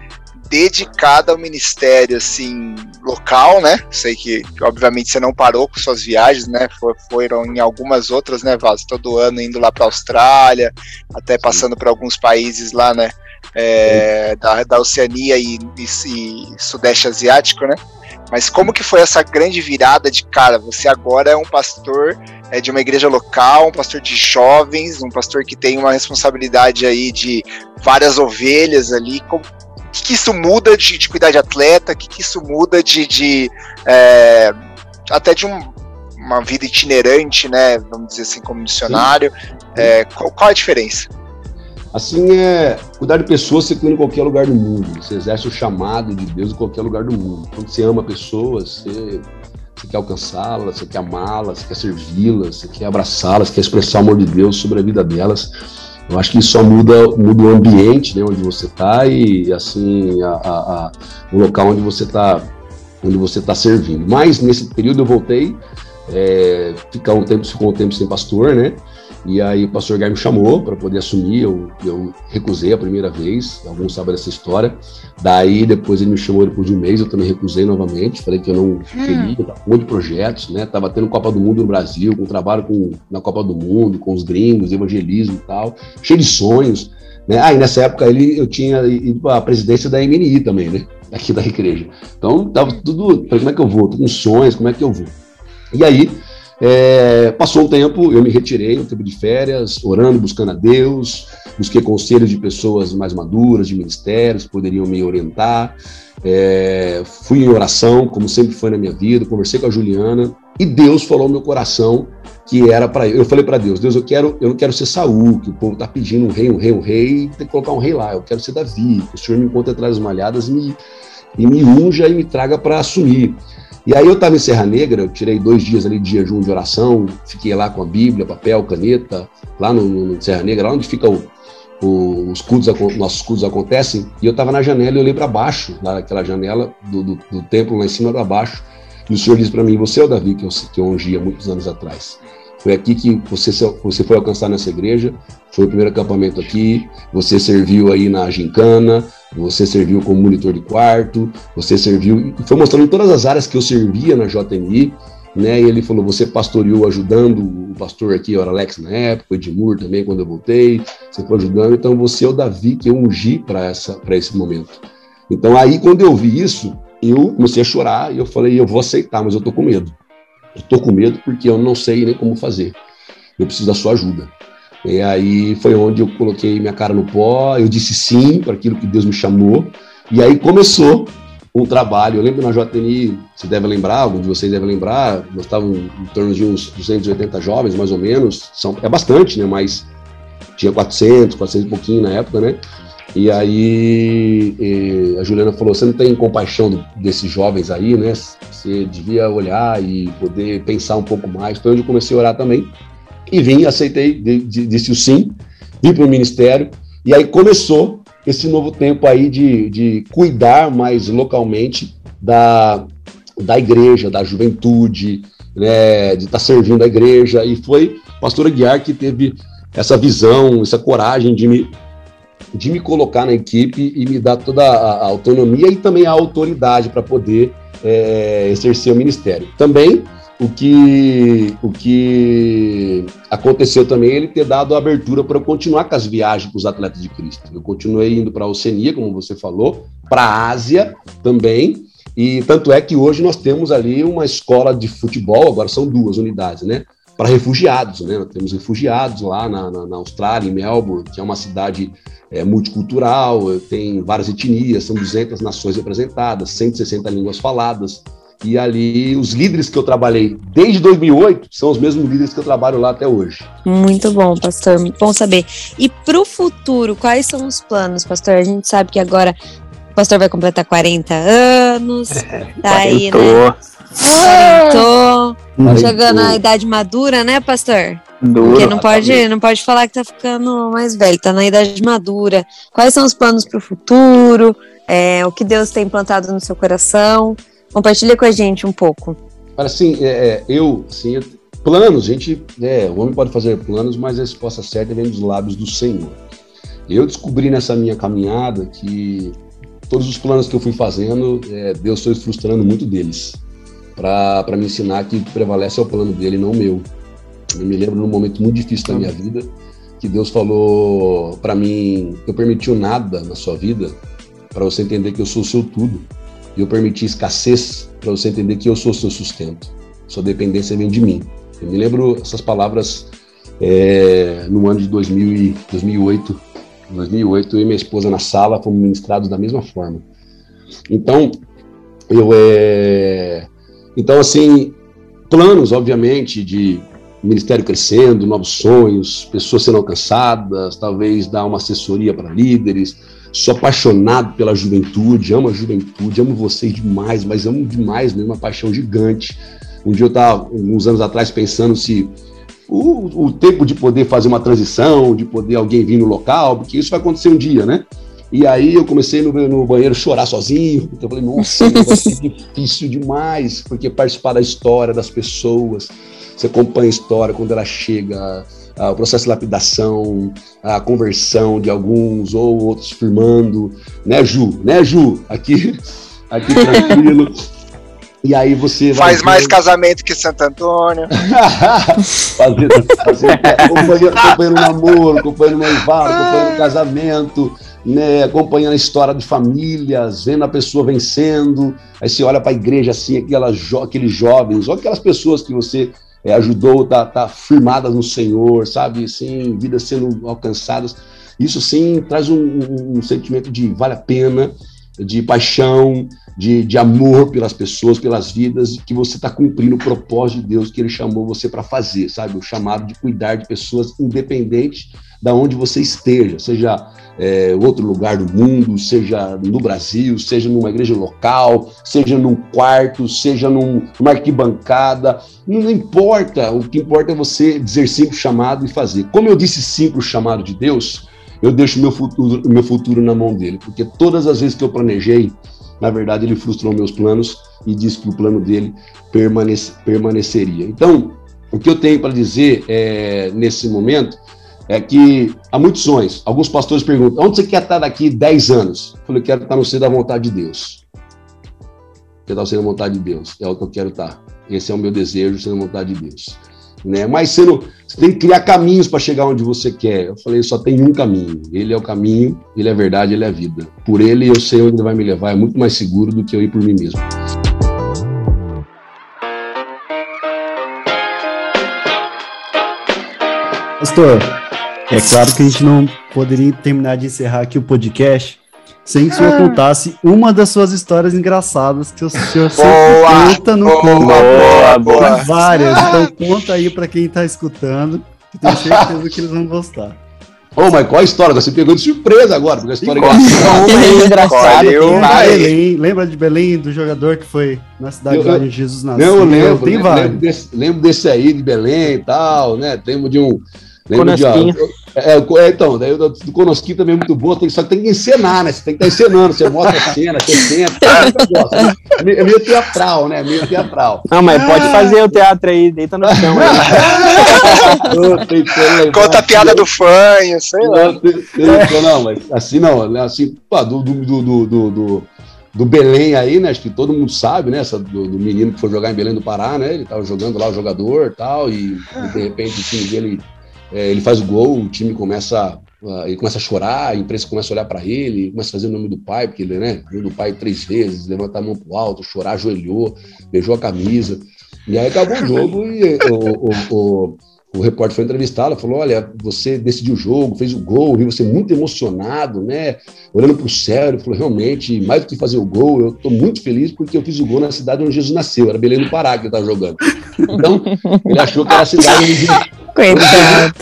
Speaker 1: dedicada ao ministério, assim, local, né? Sei que, obviamente, você não parou com suas viagens, né? foram em algumas outras, né, Vaz? Todo ano indo lá para Austrália, até passando por alguns países lá, né? é, da, da Oceania e, e, e, Sudeste Asiático, né? Mas como que foi essa grande virada de cara? Você agora é um pastor é, de uma igreja local, um pastor de jovens, um pastor que tem uma responsabilidade aí de várias ovelhas ali. o que, que isso muda de, de, cuidar de atleta? O que, que isso muda de, de é, até de um, uma vida itinerante, né? Vamos dizer assim, como missionário. É, qual, qual a diferença?
Speaker 5: Assim, é cuidar de pessoas você cuida em qualquer lugar do mundo. Você exerce o chamado de Deus em qualquer lugar do mundo. Quando você ama pessoas, você, você quer alcançá-las, você quer amá-las, você quer servi-las, você quer abraçá-las, quer expressar o amor de Deus sobre a vida delas. Eu acho que só muda, muda o ambiente né, onde você está e assim a, a, a, o local onde você está onde você está servindo. Mas nesse período eu voltei, é, ficar um tempo, ficou um tempo sem pastor, né? E aí o pastor Guy me chamou para poder assumir, eu, eu recusei a primeira vez, alguns sabem dessa história. Daí depois ele me chamou depois de um mês, eu também recusei novamente, falei que eu não hum. queria, um monte de projetos, né? Tava tendo Copa do Mundo no Brasil, com trabalho com, na Copa do Mundo, com os gringos, evangelismo e tal, cheio de sonhos. Né? Ah, e nessa época ele, eu tinha ido para a presidência da MNI também, né? Aqui da igreja. Então tava tudo, falei, como é que eu vou? Tô com sonhos, como é que eu vou? E aí é, passou um tempo, eu me retirei, um tempo de férias, orando, buscando a Deus, busquei conselhos de pessoas mais maduras, de ministérios, que poderiam me orientar. É, fui em oração, como sempre foi na minha vida, conversei com a Juliana e Deus falou no meu coração que era para eu. Eu falei para Deus, Deus, eu quero, eu não quero ser Saul, que o povo tá pedindo um rei, um rei, um rei, tem que colocar um rei lá. Eu quero ser Davi, que o Senhor me encontre atrás das malhadas e me, e me unja e me traga para assumir. E aí eu estava em Serra Negra, eu tirei dois dias ali de jejum de oração, fiquei lá com a Bíblia, papel, caneta, lá no, no Serra Negra, lá onde fica o, o, os cultos, nossos cultos acontecem, e eu estava na janela e olhei para baixo, lá naquela janela do, do, do, templo lá em cima para baixo, e o Senhor disse para mim, você é o Davi que eu, que eu ungia muitos anos atrás. Foi aqui que você, você foi alcançar nessa igreja, foi o primeiro acampamento aqui, você serviu aí na gincana, você serviu como monitor de quarto, você serviu, foi mostrando todas as áreas que eu servia na JMI, né? E ele falou: você pastoreou ajudando o pastor aqui, era Alex na época, Edmur também, quando eu voltei, você foi ajudando, então você é o Davi que eu ungi para esse momento. Então aí, quando eu vi isso, eu comecei a chorar e eu falei: eu vou aceitar, mas eu tô com medo. Estou com medo porque eu não sei nem como fazer. Eu preciso da sua ajuda. E aí foi onde eu coloquei minha cara no pó, eu disse sim para aquilo que Deus me chamou, e aí começou um trabalho. Eu lembro na JTNI, você deve lembrar, algum de vocês deve lembrar, nós estávamos em torno de uns 280 jovens, mais ou menos, são, é bastante, né, mas tinha 400, 400 e pouquinho na época, né, e aí e a Juliana falou: você não tem compaixão desses jovens aí, né? Você devia olhar e poder pensar um pouco mais. Foi onde eu comecei a orar também. E vim, aceitei, disse o sim, vim para o ministério. E aí começou esse novo tempo aí de, de cuidar mais localmente da, da igreja, da juventude, né, de estar tá servindo a igreja. E foi o pastor Aguiar que teve essa visão, essa coragem de me de me colocar na equipe e me dar toda a, a autonomia e também a autoridade para poder é, exercer o ministério. Também o que, o que aconteceu também é ele ter dado a abertura para eu continuar com as viagens com os atletas de Cristo. Eu continuei indo para a Oceania, como você falou, para a Ásia também, e tanto é que hoje nós temos ali uma escola de futebol, agora são duas unidades, né? Para refugiados, né? Nós temos refugiados lá na, na, na Austrália, em Melbourne, que é uma cidade é, multicultural, tem várias etnias, são 200 nações representadas, 160 línguas faladas. E ali, os líderes que eu trabalhei desde 2008 são os mesmos líderes que eu trabalho lá até hoje.
Speaker 4: Muito bom, pastor. Muito bom saber. E para o futuro, quais são os planos, pastor? A gente sabe que agora o pastor vai completar 40 anos. É, tá aí, né? Quarentou. Chegando na idade madura, né, pastor? Duro, Porque não pode, não pode falar que tá ficando mais velho, tá na idade madura. Quais são os planos para o futuro? É, o que Deus tem plantado no seu coração? Compartilha com a gente um pouco.
Speaker 5: Assim, é, é eu, assim, planos, gente, é, o homem pode fazer planos, mas a resposta certa vem dos lábios do Senhor. Eu descobri nessa minha caminhada que todos os planos que eu fui fazendo, é, Deus foi frustrando muito deles, para me ensinar que prevalece é o plano dele, não o meu. Eu me lembro num momento muito difícil da minha vida que Deus falou para mim: eu permiti nada na sua vida para você entender que eu sou o seu tudo. E eu permiti escassez para você entender que eu sou o seu sustento. Sua dependência vem de mim. Eu me lembro essas palavras é, no ano de 2000 e 2008. Em 2008, eu e minha esposa na sala fomos ministrados da mesma forma. Então, eu é. Então, assim, planos, obviamente, de ministério crescendo, novos sonhos, pessoas sendo alcançadas, talvez dar uma assessoria para líderes. Sou apaixonado pela juventude, amo a juventude, amo vocês demais, mas amo demais mesmo, uma paixão gigante. Um dia eu estava, uns anos atrás, pensando se o, o, tempo de poder fazer uma transição, de poder alguém vir no local, porque isso vai acontecer um dia, né? E aí eu comecei no, no banheiro chorar sozinho. Então eu falei, nossa, vai ser difícil demais, porque participar da história das pessoas, você acompanha a história quando ela chega, o processo de lapidação, a conversão de alguns ou outros firmando, né, Ju? Né, Ju? Aqui, aqui tranquilo. E aí você
Speaker 1: faz mais casamento que Santo Antônio.
Speaker 5: fazer, fazer, acompanhando, acompanhando namoro, acompanhando noivado, acompanhando casamento, né, acompanhando a história de famílias, vendo a pessoa vencendo. Aí você olha para a igreja assim, aquelas jo aqueles jovens, ou aquelas pessoas que você é, ajudou, tá, tá firmadas no Senhor, sabe? Sim, vidas sendo alcançadas. Isso sim traz um, um, um sentimento de vale a pena, de paixão, de, de amor pelas pessoas, pelas vidas, que você está cumprindo o propósito de Deus que Ele chamou você para fazer, sabe? O chamado de cuidar de pessoas independente da onde você esteja, seja é, outro lugar do mundo, seja no Brasil, seja numa igreja local, seja num quarto, seja num, numa arquibancada, não importa. O que importa é você dizer sim para o chamado e fazer. Como eu disse sim para o chamado de Deus, eu deixo meu futuro, meu futuro na mão dele, porque todas as vezes que eu planejei, na verdade, ele frustrou meus planos e disse que o plano dele permanece, permaneceria. Então, o que eu tenho para dizer é, nesse momento é que há muitos sonhos. Alguns pastores perguntam: onde você quer estar daqui 10 anos? Eu falei: quero estar no ser da vontade de Deus. Quero estar no centro da vontade de Deus. É o que eu quero estar. Esse é o meu desejo, sendo a vontade de Deus. Né? Mas sendo, você tem que criar caminhos para chegar onde você quer. Eu falei: só tem um caminho. Ele é o caminho, ele é a verdade, ele é a vida. Por ele eu sei onde ele vai me levar. É muito mais seguro do que eu ir por mim mesmo.
Speaker 2: Pastor, é claro que a gente não poderia terminar de encerrar aqui o podcast sem que o senhor ah. contasse uma das suas histórias engraçadas que o senhor sempre conta no conto. Boa, boa. Várias. Então conta aí para quem está escutando, que tenho certeza que eles vão gostar.
Speaker 5: Ô, oh, mas qual a história? Você pegou de surpresa agora, porque a história
Speaker 2: é engraçada. Belém, lembra de Belém, do jogador que foi na cidade eu, onde Jesus nasceu?
Speaker 5: Não, eu lembro. Tem lembro, lembro, desse, lembro desse aí de Belém e tal, né? Lembro de um Lembra de, é, é, então, daí do, do Conosquinho também é muito boa, tem, só que tem que encenar, né? Você tem que estar tá encenando, você mostra a cena, você senta, é, é meio teatral, né? Meio teatral.
Speaker 3: Não, mas ah. pode fazer o teatro aí, deita no chão.
Speaker 1: Conta a piada do fanho, sei lá.
Speaker 5: Não, não, mas assim não, né? assim, pô, do, do, do, do, do do Belém aí, né? Acho que todo mundo sabe, né? Essa, do, do, menino que foi jogar em Belém do Pará, né? Ele tava jogando lá o jogador e tal, e, e de repente o time dele é, ele faz o gol, o time começa, uh, ele começa a chorar, a imprensa começa a olhar para ele, começa a fazer o nome do pai, porque ele, né, viu do pai três vezes, levantar a mão pro alto, chorar, ajoelhou, beijou a camisa. E aí acabou o jogo e o, o, o, o repórter foi entrevistá-lo, falou: Olha, você decidiu o jogo, fez o gol, vi você muito emocionado, né? Olhando para o céu, ele falou: Realmente, mais do que fazer o gol, eu estou muito feliz porque eu fiz o gol na cidade onde Jesus nasceu, era Belém do Pará que ele estava jogando. Então, ele achou que era a cidade onde Coitado.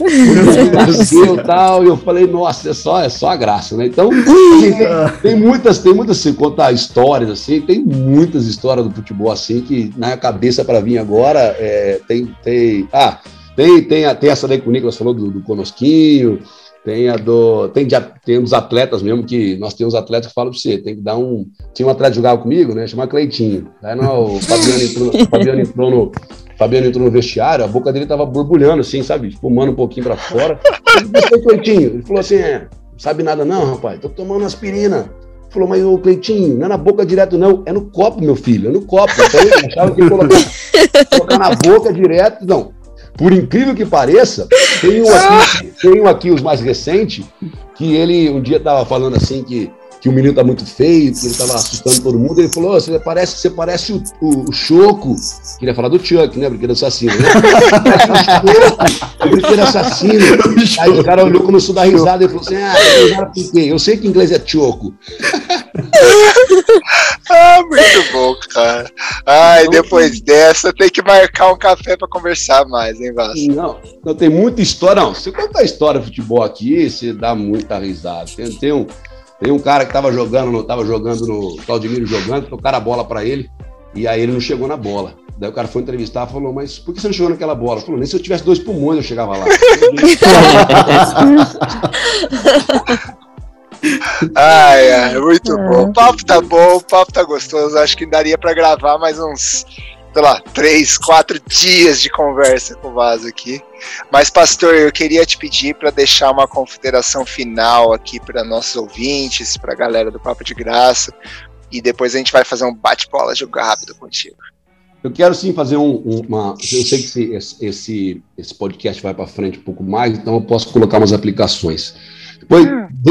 Speaker 5: Nasceu tal, e eu falei, nossa, é só, é só a graça, né? Então, assim, tem, muitas, tem muitas, se contar histórias assim, tem muitas histórias do futebol assim que na cabeça para vir agora é, tem, tem. Ah, tem, tem, tem essa daí que o Nicolas falou do, do Conosquinho, tem a do. Tem, tem uns atletas mesmo que. Nós temos atletas que falam pra você, tem que dar um. Tinha um atleta que jogava comigo, né? Chama Cleitinho. Aí não, o Fabiano entrou, o Fabiano entrou no. Fabiano entrou no vestiário, a boca dele tava borbulhando, assim, sabe? Fumando um pouquinho pra fora. Ele Cleitinho. Ele falou assim: é, sabe nada, não, rapaz, tô tomando aspirina. Ele falou, mas o Cleitinho, não é na boca direto, não, é no copo, meu filho, é no copo. Então ele achava que colocar, colocar na boca direto. Não, por incrível que pareça, tem um aqui, tem um aqui os mais recentes, que ele um dia estava falando assim que, que o menino tá muito feio, que ele estava assustando todo mundo. Ele falou: você parece, você parece o, o, o Choco. Queria falar do Chuck, né? Brinquedo assassino, né? o brinquedo assassino. Aí o cara olhou, começou a dar risada e falou assim: Ah, eu, eu sei que em inglês é Choco.
Speaker 1: ah, muito bom, cara. Ai, depois dessa tem que marcar um café para conversar mais, hein, Vasco?
Speaker 5: Não, não tem muita história. Não, se contar a história de futebol aqui, você dá muita risada. Tem, tem, um, tem um cara que tava jogando, tava jogando no Claudemiro jogando, tocaram a bola para ele e aí ele não chegou na bola. Daí o cara foi entrevistar e falou, mas por que você não chegou naquela bola? Falou, nem se eu tivesse dois pulmões eu chegava lá.
Speaker 1: ai, ai, muito é. bom. O papo tá bom, o papo tá gostoso. Acho que daria para gravar mais uns, sei lá, três, quatro dias de conversa com o Vaso aqui. Mas, pastor, eu queria te pedir para deixar uma confederação final aqui para nossos ouvintes, para a galera do Papo de Graça. E depois a gente vai fazer um bate-bola, jogar rápido contigo.
Speaker 5: Eu quero sim fazer um, uma. Eu sei que esse, esse, esse podcast vai para frente um pouco mais, então eu posso colocar umas aplicações. Depois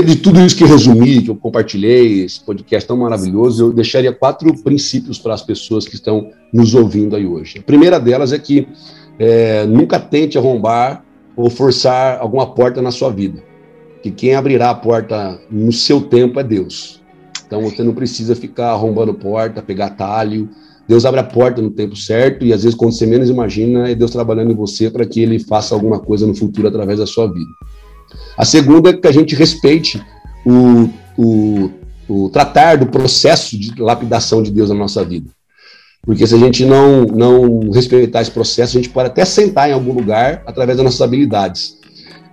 Speaker 5: de tudo isso que eu resumi, que eu compartilhei, esse podcast tão maravilhoso, eu deixaria quatro princípios para as pessoas que estão nos ouvindo aí hoje. A primeira delas é que é, nunca tente arrombar ou forçar alguma porta na sua vida. Que quem abrirá a porta no seu tempo é Deus. Então você não precisa ficar arrombando porta, pegar talho. Deus abre a porta no tempo certo e às vezes quando você menos imagina é Deus trabalhando em você para que ele faça alguma coisa no futuro através da sua vida. A segunda é que a gente respeite o, o, o tratar do processo de lapidação de Deus na nossa vida. Porque se a gente não, não respeitar esse processo, a gente pode até sentar em algum lugar através das nossas habilidades.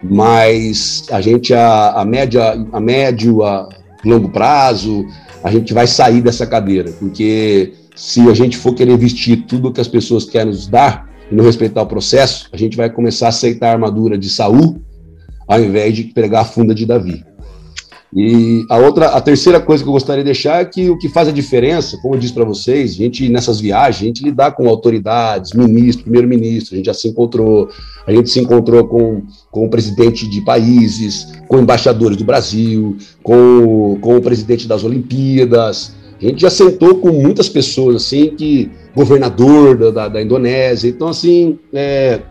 Speaker 5: Mas a gente, a, a, média, a médio, a longo prazo, a gente vai sair dessa cadeira. Porque se a gente for querer vestir tudo que as pessoas querem nos dar e não respeitar o processo, a gente vai começar a aceitar a armadura de Saul ao invés de pregar a funda de Davi. E a outra, a terceira coisa que eu gostaria de deixar é que o que faz a diferença, como eu disse para vocês, a gente nessas viagens, a gente lidar com autoridades, ministro, primeiro-ministro, a gente já se encontrou, a gente se encontrou com, com o presidente de países, com embaixadores do Brasil, com, com o presidente das Olimpíadas, a gente já sentou com muitas pessoas, assim, que governador da, da, da Indonésia, então, assim, é,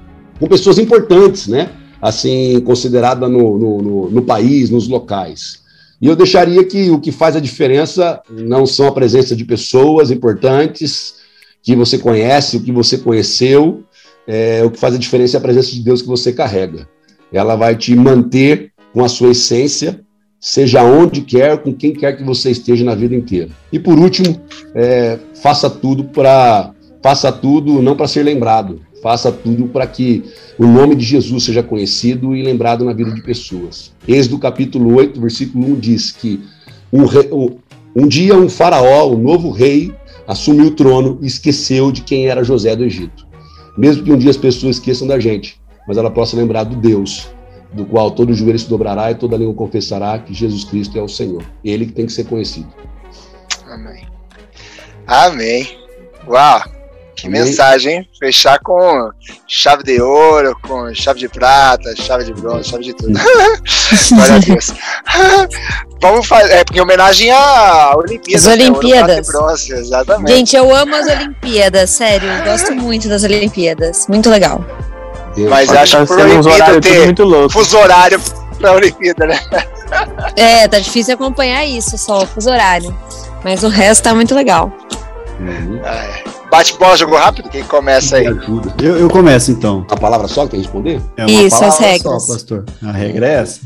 Speaker 5: com pessoas importantes, né? Assim considerada no, no, no, no país, nos locais. E eu deixaria que o que faz a diferença não são a presença de pessoas importantes que você conhece, o que você conheceu, é, o que faz a diferença é a presença de Deus que você carrega. Ela vai te manter com a sua essência, seja onde quer, com quem quer que você esteja na vida inteira. E por último, é, faça tudo para faça tudo não para ser lembrado, faça tudo para que o nome de Jesus seja conhecido e lembrado na vida de pessoas. Êxodo capítulo 8, versículo 1 diz que um, rei, um, dia um faraó, um novo rei, assumiu o trono e esqueceu de quem era José do Egito. Mesmo que um dia as pessoas esqueçam da gente, mas ela possa lembrar do Deus, do qual todo joelho se dobrará e toda língua confessará que Jesus Cristo é o Senhor. Ele que tem que ser conhecido.
Speaker 1: Amém. Amém. Uau! Que mensagem, hein? Fechar com chave de ouro, com chave de prata, chave de bronze, chave de tudo. Glória a Deus. Vamos fazer, é porque em homenagem à Olimpíadas.
Speaker 4: As Olimpíadas.
Speaker 1: Né? Bronze, exatamente.
Speaker 4: Gente, eu amo as Olimpíadas, sério. Eu gosto muito das Olimpíadas. Muito legal.
Speaker 1: Deus, Mas acho que por Olimpíada ter muito louco. fuso horário pra Olimpíada, né?
Speaker 4: É, tá difícil acompanhar isso, só o fuso horário. Mas o resto tá muito legal.
Speaker 1: Uhum. Ah, é. Bate-bola, jogo rápido? Quem começa aí?
Speaker 2: Eu, eu começo então.
Speaker 5: A palavra só que tem que responder?
Speaker 4: É uma Isso, as regras.
Speaker 2: Só, pastor. A regra é essa.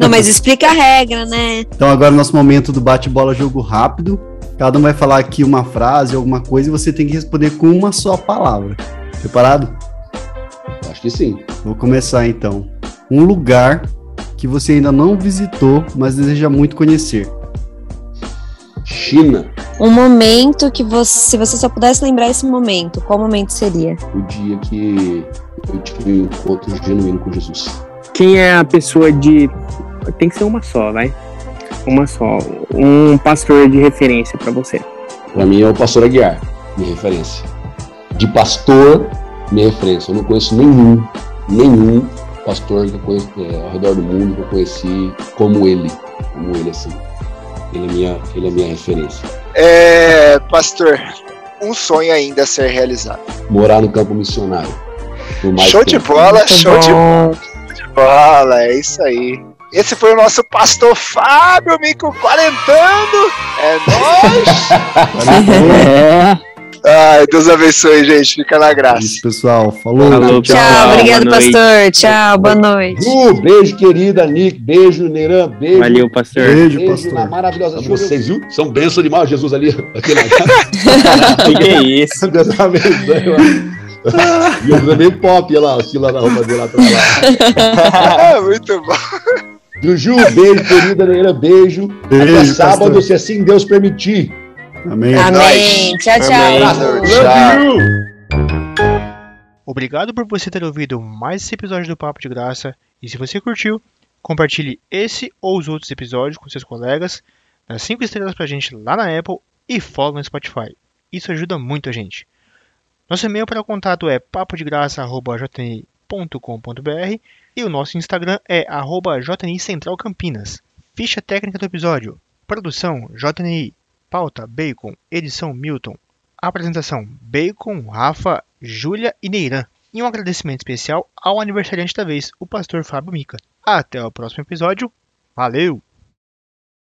Speaker 4: Não, mas explica a regra, né?
Speaker 2: Então agora é nosso momento do bate-bola, jogo rápido. Cada um vai falar aqui uma frase, alguma coisa, e você tem que responder com uma só palavra. Preparado?
Speaker 5: Acho que sim.
Speaker 2: Vou começar então. Um lugar que você ainda não visitou, mas deseja muito conhecer.
Speaker 5: China.
Speaker 4: Um momento que você, se você só pudesse lembrar esse momento, qual momento seria?
Speaker 5: O dia que eu tive um encontro genuíno com Jesus.
Speaker 3: Quem é a pessoa de. Tem que ser uma só, vai. Uma só. Um pastor de referência para você.
Speaker 5: Para mim é o pastor Aguiar, minha referência. De pastor, minha referência. Eu não conheço nenhum, nenhum pastor que eu conheço, é, ao redor do mundo que eu conheci como ele. Como ele, assim. Ele é minha, ele é minha referência.
Speaker 1: É, pastor, um sonho ainda a ser realizado.
Speaker 5: Morar no campo missionário.
Speaker 1: Show de bola, show de, de bola, é isso aí. Esse foi o nosso pastor Fábio Mico quarentando. É nóis! Ai, Deus abençoe, gente. Fica na graça. Isso,
Speaker 2: pessoal. Falou.
Speaker 4: Falou tchau, tchau, obrigado, pastor. Tchau, boa noite.
Speaker 5: Uh, beijo, querida Nick. Beijo, Neran. Beijo.
Speaker 3: Valeu, pastor.
Speaker 2: Beijo, beijo pastor. Na
Speaker 5: maravilhosa vocês, viu? São bênçãos demais, Jesus ali. Aqui na
Speaker 3: que, que é isso?
Speaker 5: Deus abençoe. E eu também pop lá, o lá na roupa dele lá atrás.
Speaker 1: Ah, muito bom.
Speaker 5: Juju, beijo, querida Neira, beijo. beijo Até sábado, pastor. se assim Deus permitir.
Speaker 2: Amém.
Speaker 4: Amém. Tchau, tchau.
Speaker 6: tchau. Obrigado por você ter ouvido mais esse episódio do Papo de Graça. E se você curtiu, compartilhe esse ou os outros episódios com seus colegas. Dá 5 estrelas pra gente lá na Apple e follow no Spotify. Isso ajuda muito a gente. Nosso e-mail para contato é papodegraça.jni.com.br e o nosso Instagram é arroba JNI Central Campinas. Ficha técnica do episódio. Produção JNI. Pauta Bacon, edição Milton. Apresentação Bacon, Rafa, Júlia e Neiran. E um agradecimento especial ao aniversariante da vez, o pastor Fábio Mica. Até o próximo episódio. Valeu!